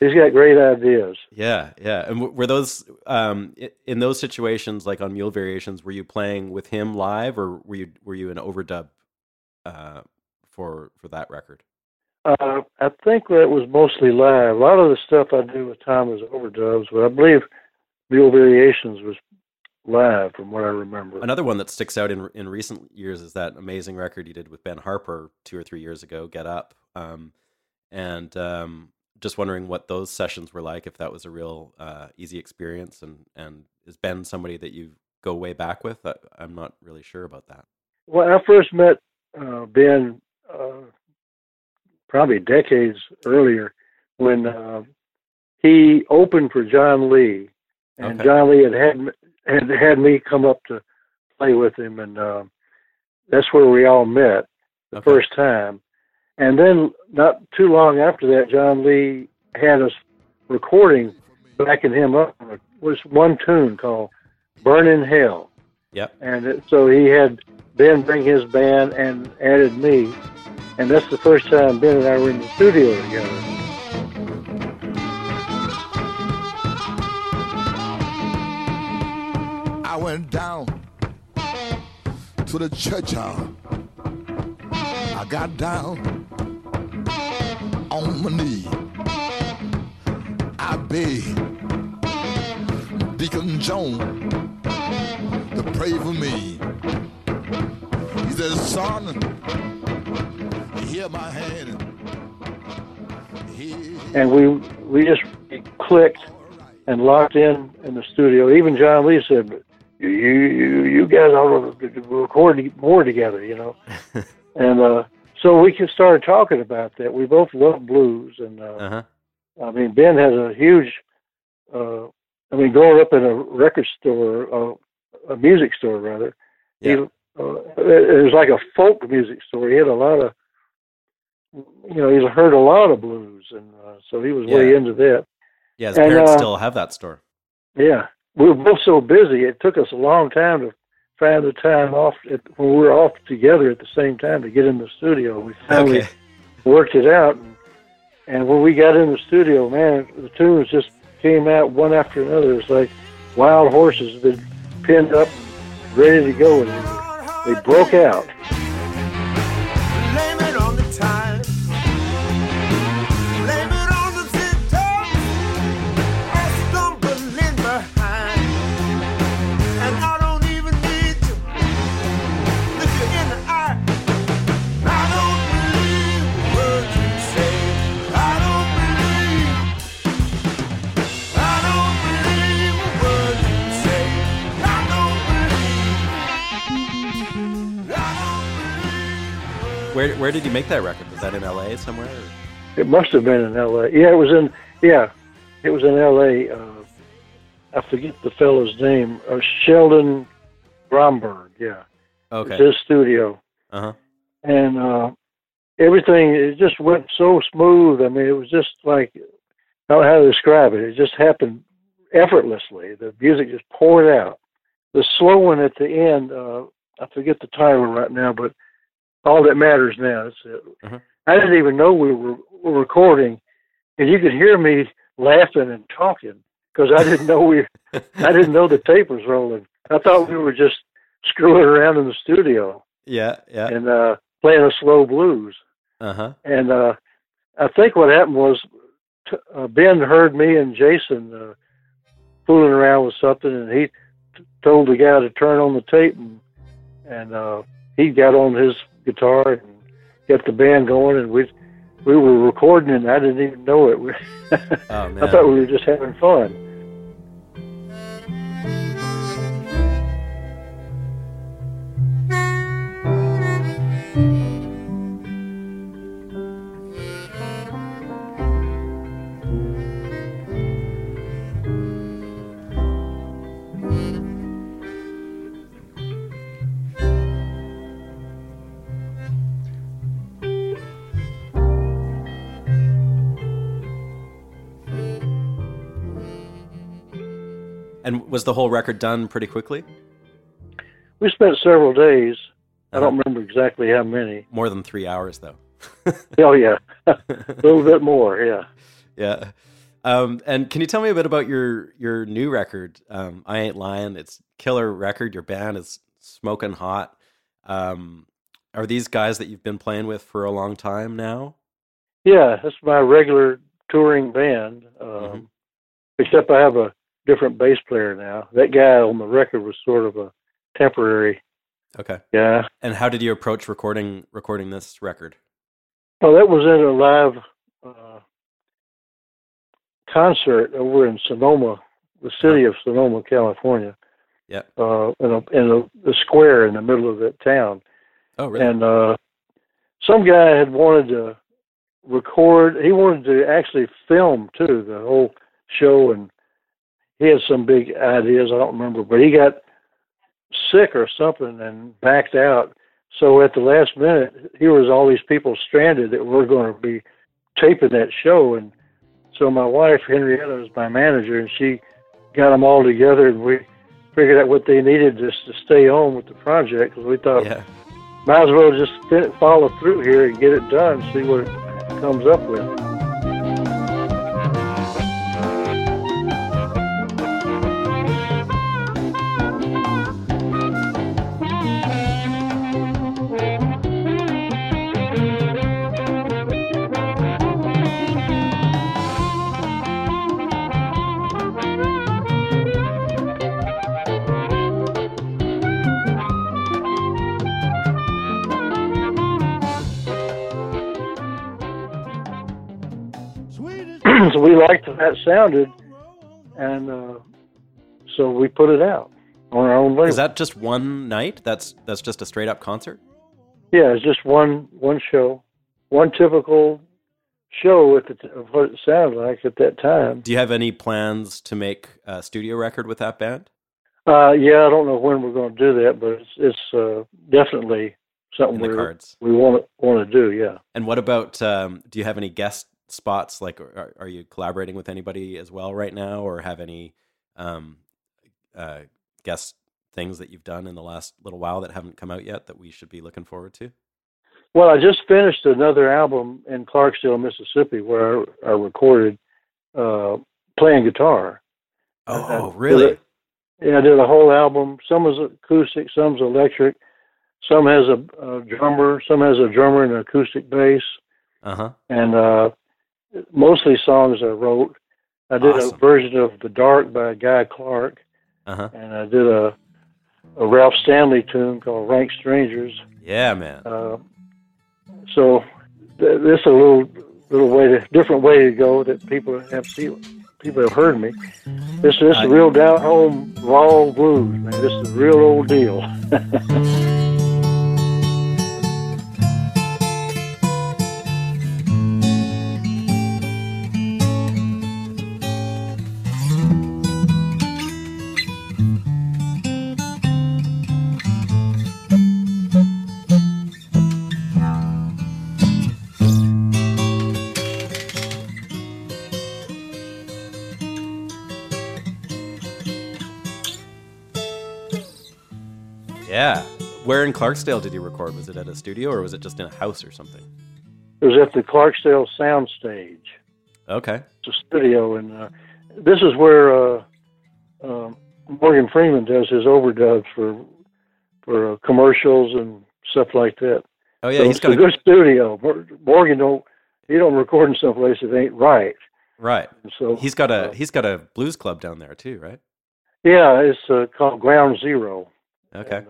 Speaker 2: He's got great ideas.
Speaker 1: Yeah, yeah. And w- were those um, in those situations, like on Mule Variations, were you playing with him live, or were you were you an overdub uh, for for that record?
Speaker 2: Uh, I think that was mostly live. A lot of the stuff I do with Tom is overdubs, but I believe Mule Variations was live from what I remember.
Speaker 1: Another one that sticks out in in recent years is that amazing record you did with Ben Harper two or three years ago, "Get Up," um, and um, just wondering what those sessions were like. If that was a real uh, easy experience, and and is Ben somebody that you go way back with? I, I'm not really sure about that.
Speaker 2: When I first met uh, Ben, uh, probably decades earlier, when uh, he opened for John Lee, and
Speaker 1: Okay.
Speaker 2: John Lee had had had had me come up to play with him, and uh, that's where we all met the
Speaker 1: Okay.
Speaker 2: first time. And then not too long after that, John Lee had us recording, backing him up on was one tune called "Burning Hell."
Speaker 1: Yep.
Speaker 2: And it, so he had Ben bring his band and added me, and that's the first time Ben and I were in the studio together.
Speaker 4: I went down to the church house. I got down on my knee. I beg Deacon Jones to pray for me. He said, son, hear my hand.
Speaker 2: And we we just clicked and locked in in the studio. Even John Lee said, "You you you guys ought to record more together," you know. and uh, so we just started talking about that. We both love blues, and uh,
Speaker 1: Uh huh.
Speaker 2: I mean, Ben has a huge. Uh, I mean, growing up in a record store, uh, a music store rather,
Speaker 1: Yeah.
Speaker 2: he, uh, it was like a folk music store. He had a lot of, you know, he's heard a lot of blues, and uh, so he was way into that.
Speaker 1: Yeah, his
Speaker 2: And,
Speaker 1: parents
Speaker 2: uh,
Speaker 1: still have that store.
Speaker 2: Yeah, we were both so busy. It took us a long time to find the time off at, when we were off together at the same time to get in the studio. We finally
Speaker 1: Okay.
Speaker 2: worked it out. And, and when we got in the studio, man, the tunes just came out one after another. It's like wild horses that had been pinned up, and ready to go, and they broke out.
Speaker 1: Where where did you make that record? Was that in L.A. somewhere? or-
Speaker 2: It must have been in L.A. Yeah, it was in. Yeah, it was in L.A. Uh, I forget the fellow's name. Uh, Sheldon Gomberg. Yeah,
Speaker 1: Okay.
Speaker 2: it's his studio.
Speaker 1: Uh huh.
Speaker 2: and uh, everything it just went so smooth. I mean, it was just like I don't know how to describe it. It just happened effortlessly. The music just poured out. The slow one at the end, uh, I forget the title right now, but all that matters now. It's, uh,
Speaker 1: Mhm.
Speaker 2: I didn't even know we were, were recording, and you could hear me laughing and talking because I didn't know we, I didn't know the tape was rolling. I thought we were just screwing around in the studio
Speaker 1: Yeah. Yeah.
Speaker 2: and uh, playing a slow blues.
Speaker 1: Uh huh.
Speaker 2: And uh, I think what happened was t- uh, Ben heard me and Jason uh, fooling around with something, and he t- told the guy to turn on the tape, and and uh, he got on his guitar and got the band going, and we we were recording, and I didn't even know it.
Speaker 1: Oh
Speaker 2: I thought we were just having fun.
Speaker 1: Was the whole record done pretty quickly?
Speaker 2: We spent several days. I
Speaker 1: Uh-huh.
Speaker 2: don't remember exactly how many.
Speaker 1: More than three hours, though.
Speaker 2: Oh yeah, a little bit more. Yeah.
Speaker 1: yeah. Um, and can you tell me a bit about your your new record? Um, I ain't lying. It's killer record. Your band is smoking hot. Um, are these guys that you've been playing with for a long time now?
Speaker 2: Yeah, that's my regular touring band. Um,
Speaker 1: Mhm.
Speaker 2: Except I have a different bass player now. That guy on the record was sort of a temporary
Speaker 1: Okay.
Speaker 2: guy.
Speaker 1: And how did you approach recording recording this record?
Speaker 2: Well, that was at a live uh, concert over in Sonoma, the city of Sonoma, California.
Speaker 1: Yeah.
Speaker 2: Uh, in a in a, the square in the middle of that town,
Speaker 1: Oh, really?
Speaker 2: and uh, some guy had wanted to record. He wanted to actually film too the whole show, and he had some big ideas. I don't remember, but he got sick or something and backed out. So at the last minute, here was all these people stranded that were going to be taping that show, and so my wife Henrietta was my manager, and she got them all together, and we figured out what they needed just to stay on with the project because we thought
Speaker 1: yeah.
Speaker 2: might as well just follow through here and get it done, see what it comes up with. That sounded, and uh, so we put it out on our own label.
Speaker 1: Is that just one night? That's that's just a straight up concert?
Speaker 2: yeah, it's just one one show, one typical show with the, of what it sounded like at that time.
Speaker 1: Do you have any plans to make a studio record with that band?
Speaker 2: Uh, yeah, I don't know when we're going to do that, but it's, it's uh, definitely something we we want to want to do. Yeah.
Speaker 1: And what about? Um, do you have any guest spots? Like, are, are you collaborating with anybody as well right now, or have any um, uh, guest things that you've done in the last little while that haven't come out yet that we should be looking forward to?
Speaker 2: Well, I just finished another album in Clarksdale, Mississippi, where I, I recorded uh, playing guitar.
Speaker 1: Oh,
Speaker 2: Uh,
Speaker 1: really?
Speaker 2: Yeah, I did a whole album. Some is acoustic, some's electric. Some has a, a drummer, some has a drummer and an acoustic bass,
Speaker 1: Uh huh.
Speaker 2: and uh, mostly songs I wrote. I did
Speaker 1: Awesome.
Speaker 2: a version of "The Dark" by Guy Clark,
Speaker 1: Uh huh.
Speaker 2: and I did a a Ralph Stanley tune called "Rank Strangers."
Speaker 1: Yeah, man.
Speaker 2: Uh, so th- this is a little little way to different way to go that people have seen people have heard me. This this is real down home raw blues, man. This is the real old deal.
Speaker 1: Clarksdale did you record? Was it at a studio or was it just in a house or something?
Speaker 2: It was at the Clarksdale Sound Stage,
Speaker 1: Okay.
Speaker 2: it's a studio, and uh, this is where uh, uh, Morgan Freeman does his overdubs for for uh, commercials and stuff like that.
Speaker 1: Oh yeah,
Speaker 2: so
Speaker 1: he's got
Speaker 2: a
Speaker 1: a
Speaker 2: good studio. Morgan don't he don't record in some place that ain't right.
Speaker 1: right.
Speaker 2: And so
Speaker 1: He's got a
Speaker 2: uh,
Speaker 1: he's got a blues club down there too, right?
Speaker 2: yeah, it's uh, called Ground Zero.
Speaker 1: Okay.
Speaker 2: And,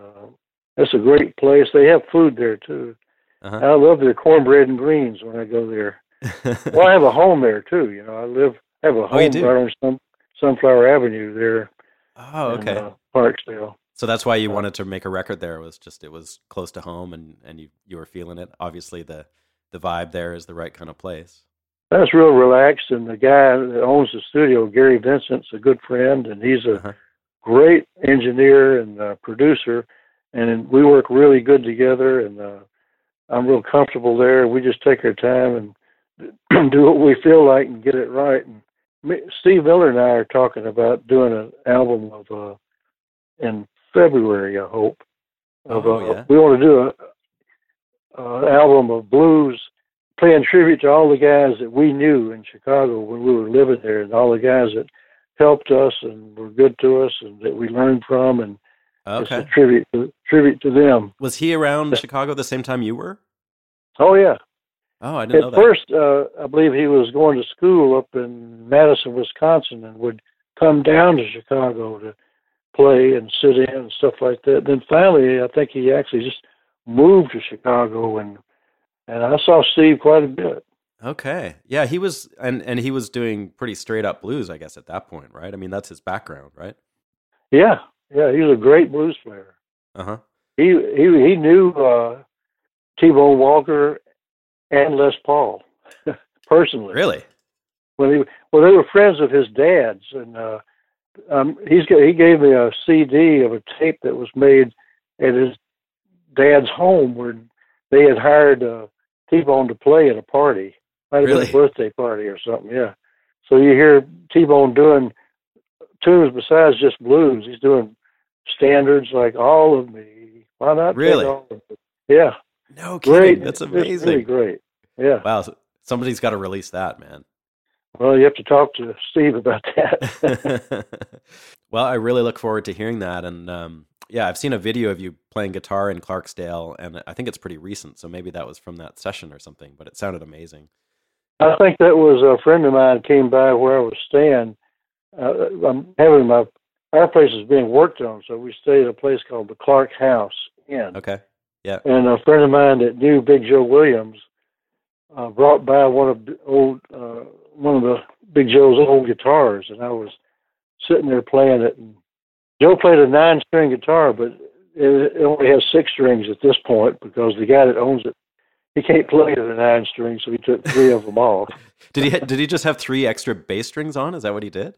Speaker 2: uh, that's a great place. They have food there too.
Speaker 1: Uh-huh.
Speaker 2: I love their cornbread and greens when I go there. Well, I have a home there too. You know, I live I have a
Speaker 1: Oh,
Speaker 2: home
Speaker 1: do?
Speaker 2: right on some Sunflower Avenue there.
Speaker 1: oh,
Speaker 2: in,
Speaker 1: okay.
Speaker 2: uh, Clarksdale.
Speaker 1: So that's why you wanted to make a record there. It was just it was close to home and and you you were feeling it. Obviously the the vibe there is the right kind of place.
Speaker 2: That's real relaxed, and the guy that owns the studio, Gary Vincent's a good friend, and he's a
Speaker 1: Uh-huh.
Speaker 2: great engineer and uh, producer, and we work really good together. And uh, I'm real comfortable there. We just take our time and do what we feel like and get it right. And me, Steve Miller and I are talking about doing an album of uh, in February, I hope. Of,
Speaker 1: Oh,
Speaker 2: uh,
Speaker 1: yeah.
Speaker 2: We want to do a, an album of blues, paying tribute to all the guys that we knew in Chicago when we were living there, and all the guys that helped us and were good to us, and that we learned from, and
Speaker 1: Okay.
Speaker 2: a tribute to tribute to them.
Speaker 1: Was he around Chicago the same time you were?
Speaker 2: Oh yeah.
Speaker 1: Oh, I didn't know
Speaker 2: At
Speaker 1: that.
Speaker 2: first, uh, I believe he was going to school up in Madison, Wisconsin, and would come down to Chicago to play and sit in and stuff like that. Then finally, I think he actually just moved to Chicago, and and I saw Steve quite a bit.
Speaker 1: Okay. Yeah, he was and and he was doing pretty straight up blues, I guess, at that point, right? I mean, that's his background, right?
Speaker 2: Yeah, yeah, he was a great blues player.
Speaker 1: Uh-huh.
Speaker 2: He he he knew uh, T-Bone Walker and Les Paul personally.
Speaker 1: Really?
Speaker 2: when he well they were friends of his dad's and uh um he's got he gave me a CD of a tape that was made at his dad's home where they had hired uh T-Bone to play at a party. Might have
Speaker 1: Really?
Speaker 2: been a birthday party or something, yeah. So you hear T-Bone doing tunes besides just blues. He's doing standards like all of me. Why not? take
Speaker 1: Really?
Speaker 2: all of me? Yeah.
Speaker 1: No kidding.
Speaker 2: Great.
Speaker 1: That's
Speaker 2: It's really
Speaker 1: amazing.
Speaker 2: great. Yeah.
Speaker 1: Wow, so- somebody's got to release that, man.
Speaker 2: Well, you have to talk to Steve about that.
Speaker 1: well, I really look forward to hearing that. And um, yeah, I've seen a video of you playing guitar in Clarksdale, and I think it's pretty recent. So maybe that was from that session or something. But it sounded amazing.
Speaker 2: I think that was a friend of mine came by where I was staying. Uh, I'm having my our place is being worked on, so we stayed at a place called the Clark House Inn.
Speaker 1: Okay. Yeah.
Speaker 2: And a friend of mine that knew Big Joe Williams uh, brought by one of the old uh, one of the Big Joe's old guitars, and I was sitting there playing it. And Joe played a nine-string guitar, but it, it only has six strings at this point because the guy that owns it he can't play the nine string, so he took three of them off.
Speaker 1: Did he did he just have three extra bass strings on? Is that what he did?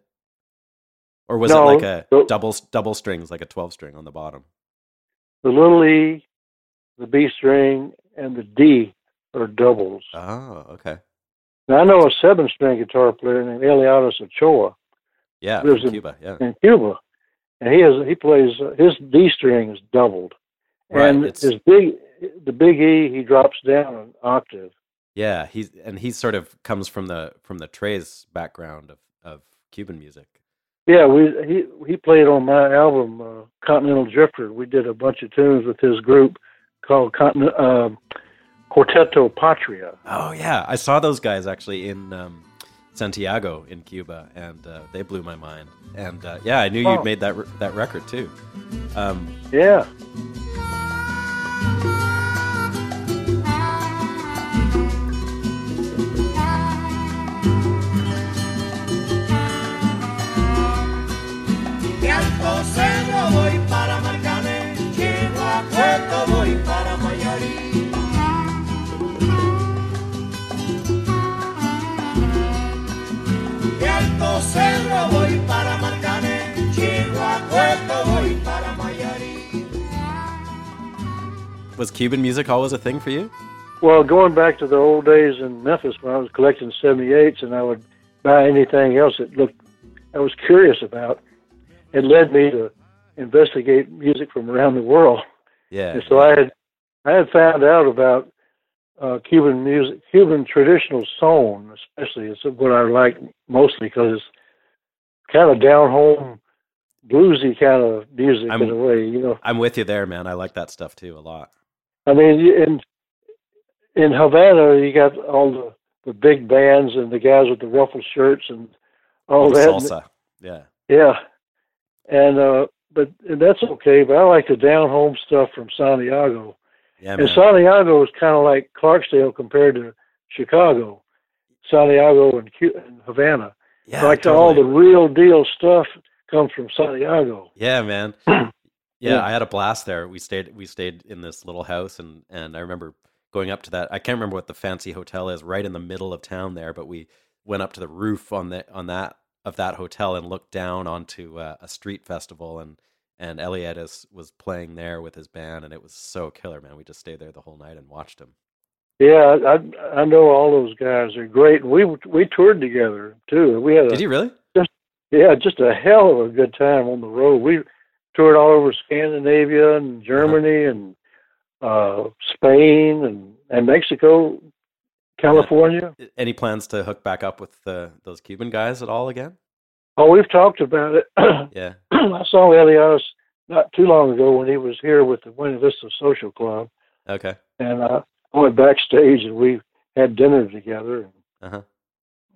Speaker 1: Or was
Speaker 2: No,
Speaker 1: it like a
Speaker 2: no.
Speaker 1: double double strings, like a twelve string on the bottom?
Speaker 2: The little E, the B string, and the D are doubles.
Speaker 1: Oh, okay.
Speaker 2: Now I know a seven-string guitar player named Eliades Ochoa
Speaker 1: Yeah,
Speaker 2: Lives
Speaker 1: from
Speaker 2: in-
Speaker 1: Cuba. Yeah,
Speaker 2: in Cuba, and he has he plays uh, his D string is doubled,
Speaker 1: Right,
Speaker 2: and
Speaker 1: it's-
Speaker 2: his big the big E he drops down an octave.
Speaker 1: yeah. He's and he sort of comes from the from the tres background of of Cuban music.
Speaker 2: Yeah, we he he played on my album uh, Continental Drifter. We did a bunch of tunes with his group called Continent um Quarteto Patria.
Speaker 1: Oh yeah, I saw those guys actually in um, Santiago in Cuba, and uh, they blew my mind. And uh, yeah, I knew
Speaker 2: Oh.
Speaker 1: you'd made that that record too. Um,
Speaker 2: Yeah.
Speaker 5: De Alto Cedro voy para Marcané, llego a Cueto voy para Mayarí.
Speaker 1: was Cuban music always a thing for you?
Speaker 2: Well, going back to the old days in Memphis when I was collecting 78s and I would buy anything else that looked I was curious about, it led me to investigate music from around the world.
Speaker 1: Yeah.
Speaker 2: And so I had I had found out about uh, Cuban music, Cuban traditional song, especially. is what I like mostly because it's kind of down home, bluesy kind of music
Speaker 1: I'm-
Speaker 2: in a way. You know,
Speaker 1: I'm with you there, man. I like that stuff too a lot.
Speaker 2: I mean, in in Havana, you got all the the big bands and the guys with the ruffled shirts and all
Speaker 1: The
Speaker 2: that.
Speaker 1: salsa. Yeah.
Speaker 2: Yeah, and uh, but and that's okay. But I like the down home stuff from Santiago.
Speaker 1: Yeah,
Speaker 2: And. Santiago is kind of like Clarksdale compared to Chicago, Santiago and, Havana.
Speaker 1: yeah,
Speaker 2: like all the real deal stuff comes from Santiago.
Speaker 1: Yeah, man. yeah,
Speaker 2: Yeah.
Speaker 1: I had a blast there. We stayed we stayed in this little house and and I remember going up to that. I can't remember what the fancy hotel is right in the middle of town there, but we went up to the roof on the on that of that hotel and looked down onto uh, a street festival and and Eliades was playing there with his band and it was so killer, man. We just stayed there the whole night and watched him.
Speaker 2: Yeah, I I know all those guys. They're great. We we toured together too. We had a
Speaker 1: Did you really?
Speaker 2: Just yeah, just a hell of a good time on the road. We toured all over Scandinavia and Germany and uh Spain and and Mexico, California.
Speaker 1: Any plans to hook back up with uh, those Cuban guys at all again?
Speaker 2: Oh, we've talked about it.
Speaker 1: Yeah.
Speaker 2: I saw Eliades not too long ago when he was here with the Buena Vista Social Club,
Speaker 1: Okay.
Speaker 2: and uh, I went backstage and we had dinner together.
Speaker 1: Uh huh.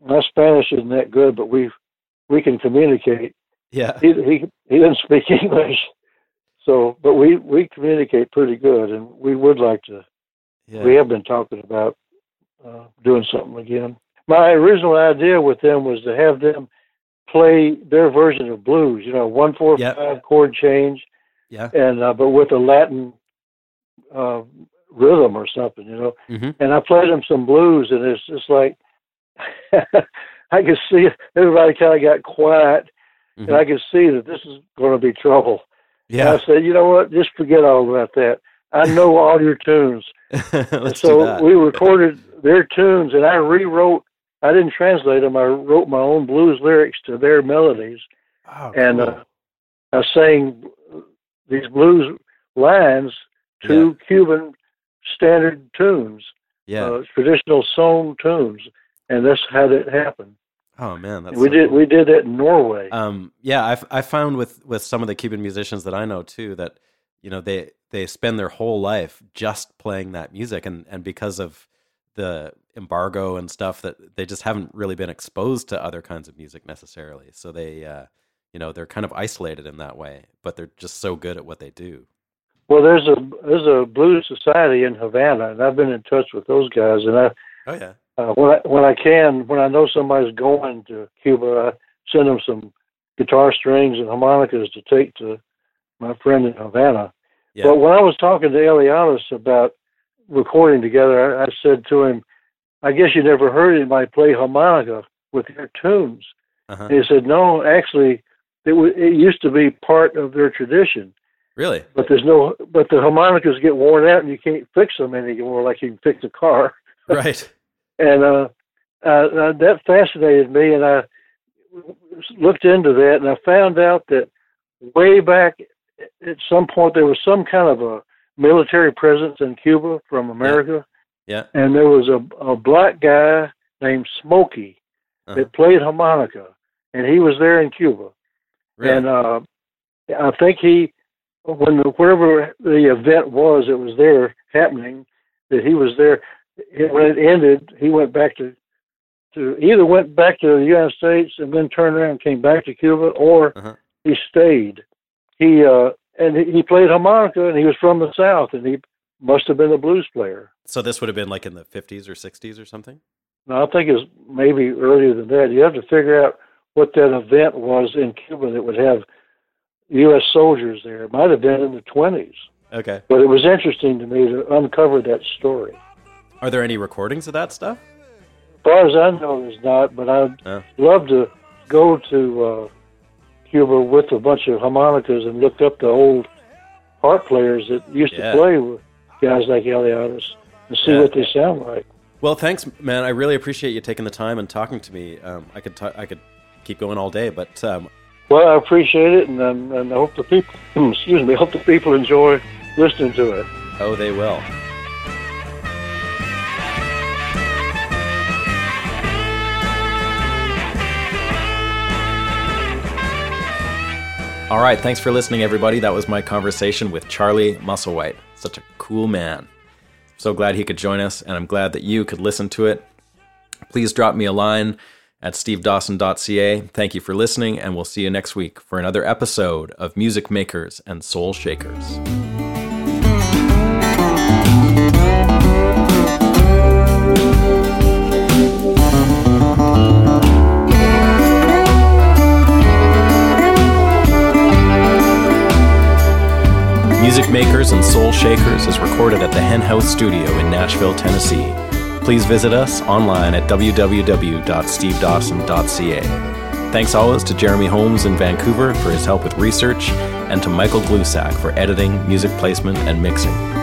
Speaker 2: My Spanish isn't that good, but we we can communicate.
Speaker 1: Yeah.
Speaker 2: He he he didn't speak English, so but we we communicate pretty good, and we would like to.
Speaker 1: Yeah.
Speaker 2: We have been talking about uh, doing something again. My original idea with them was to have them play their version of blues. You know, one four
Speaker 1: Yep.
Speaker 2: five chord change,
Speaker 1: Yeah.
Speaker 2: and uh, but with a Latin uh, rhythm or something. You know,
Speaker 1: hmm
Speaker 2: and I played them some blues, and it's just like I could see everybody kind of got quiet,
Speaker 1: Mhm.
Speaker 2: and I could see that this is going to be trouble. And
Speaker 1: Yeah.
Speaker 2: I said, you know what? Just forget all about that. I know all your tunes. So we recorded their tunes, and I rewrote. I didn't translate them. I wrote my own blues lyrics to their melodies,
Speaker 1: oh,
Speaker 2: and
Speaker 1: cool.
Speaker 2: uh, I sang these blues lines to Cuban standard tunes,
Speaker 1: yeah.
Speaker 2: uh, traditional song tunes, and that's how that happened.
Speaker 1: oh man, that's
Speaker 2: we
Speaker 1: so
Speaker 2: did
Speaker 1: cool.
Speaker 2: we did that in Norway.
Speaker 1: Um, yeah, I've I found with with some of the Cuban musicians that I know too that you know they they spend their whole life just playing that music, and and because of the embargo and stuff that they just haven't really been exposed to other kinds of music necessarily. So they uh, you know they're kind of isolated in that way, but they're just so good at what they do.
Speaker 2: well, there's a there's a blues society in Havana, and I've been in touch with those guys. And I
Speaker 1: Oh yeah,
Speaker 2: uh, when I when I can, when I know somebody's going to Cuba, I send them some guitar strings and harmonicas to take to my friend in Havana.
Speaker 1: yeah,
Speaker 2: But when I was talking to Eliades about recording together, I, I said to him, "I guess you never heard anybody play harmonica with their tunes."
Speaker 1: uh-huh.
Speaker 2: He said, "No, actually, it w- it used to be part of their tradition,
Speaker 1: really,
Speaker 2: but there's no, but the harmonicas get worn out and you can't fix them anymore like you can fix a car."
Speaker 1: right,
Speaker 2: and uh, uh, uh, that fascinated me, and I looked into that, and I found out that way back at some point there was some kind of a military presence in Cuba from America,
Speaker 1: yeah,
Speaker 2: and there was a, a black guy named Smokey
Speaker 1: Uh-huh.
Speaker 2: that played harmonica, and he was there in Cuba,
Speaker 1: really,
Speaker 2: and uh, I think he, when the, wherever the event was, it was there happening, that he was there. When it ended, he went back to, to either went back to the United States and then turned around and came back to Cuba, or
Speaker 1: Uh-huh.
Speaker 2: he stayed. He uh, and he he played harmonica, and he was from the South, and he must have been a blues player.
Speaker 1: so this would have been like in the fifties or sixties or something.
Speaker 2: Now I think it's maybe earlier than that. You have to figure out what that event was in Cuba that would have U.S. soldiers there. It might have been in the twenties,
Speaker 1: Okay,
Speaker 2: but it was interesting to me to uncover that story.
Speaker 1: are there any recordings of that stuff?
Speaker 2: As far as I know, there's not, but I'd
Speaker 1: Oh.
Speaker 2: love to go to uh, Cuba with a bunch of harmonicas and looked up the old harp players that used
Speaker 1: Yeah.
Speaker 2: to play with guys like Eliades and see
Speaker 1: Yeah.
Speaker 2: what they sound like.
Speaker 1: Well, thanks, man. I really appreciate you taking the time and talking to me. Um, I could ta- I could keep going all day, but um,
Speaker 2: Well, I appreciate it, and um, and I hope the people, excuse me, I hope the people enjoy listening to it.
Speaker 1: oh, they will. All right, thanks for listening, everybody. That was my conversation with Charlie Musselwhite. Such a cool man. So glad he could join us, and I'm glad that you could listen to it. Please drop me a line at stevedawson.ca. Thank you for listening, and we'll see you next week for another episode of Music Makers and Soul Shakers. Music Makers and Soul Shakers is recorded at the Hen House Studio in Nashville, Tennessee. Please visit us online at www.stevedawson.ca. Thanks always to Jeremy Holmes in Vancouver for his help with research, and to Michael Glusack for editing, music placement, and mixing.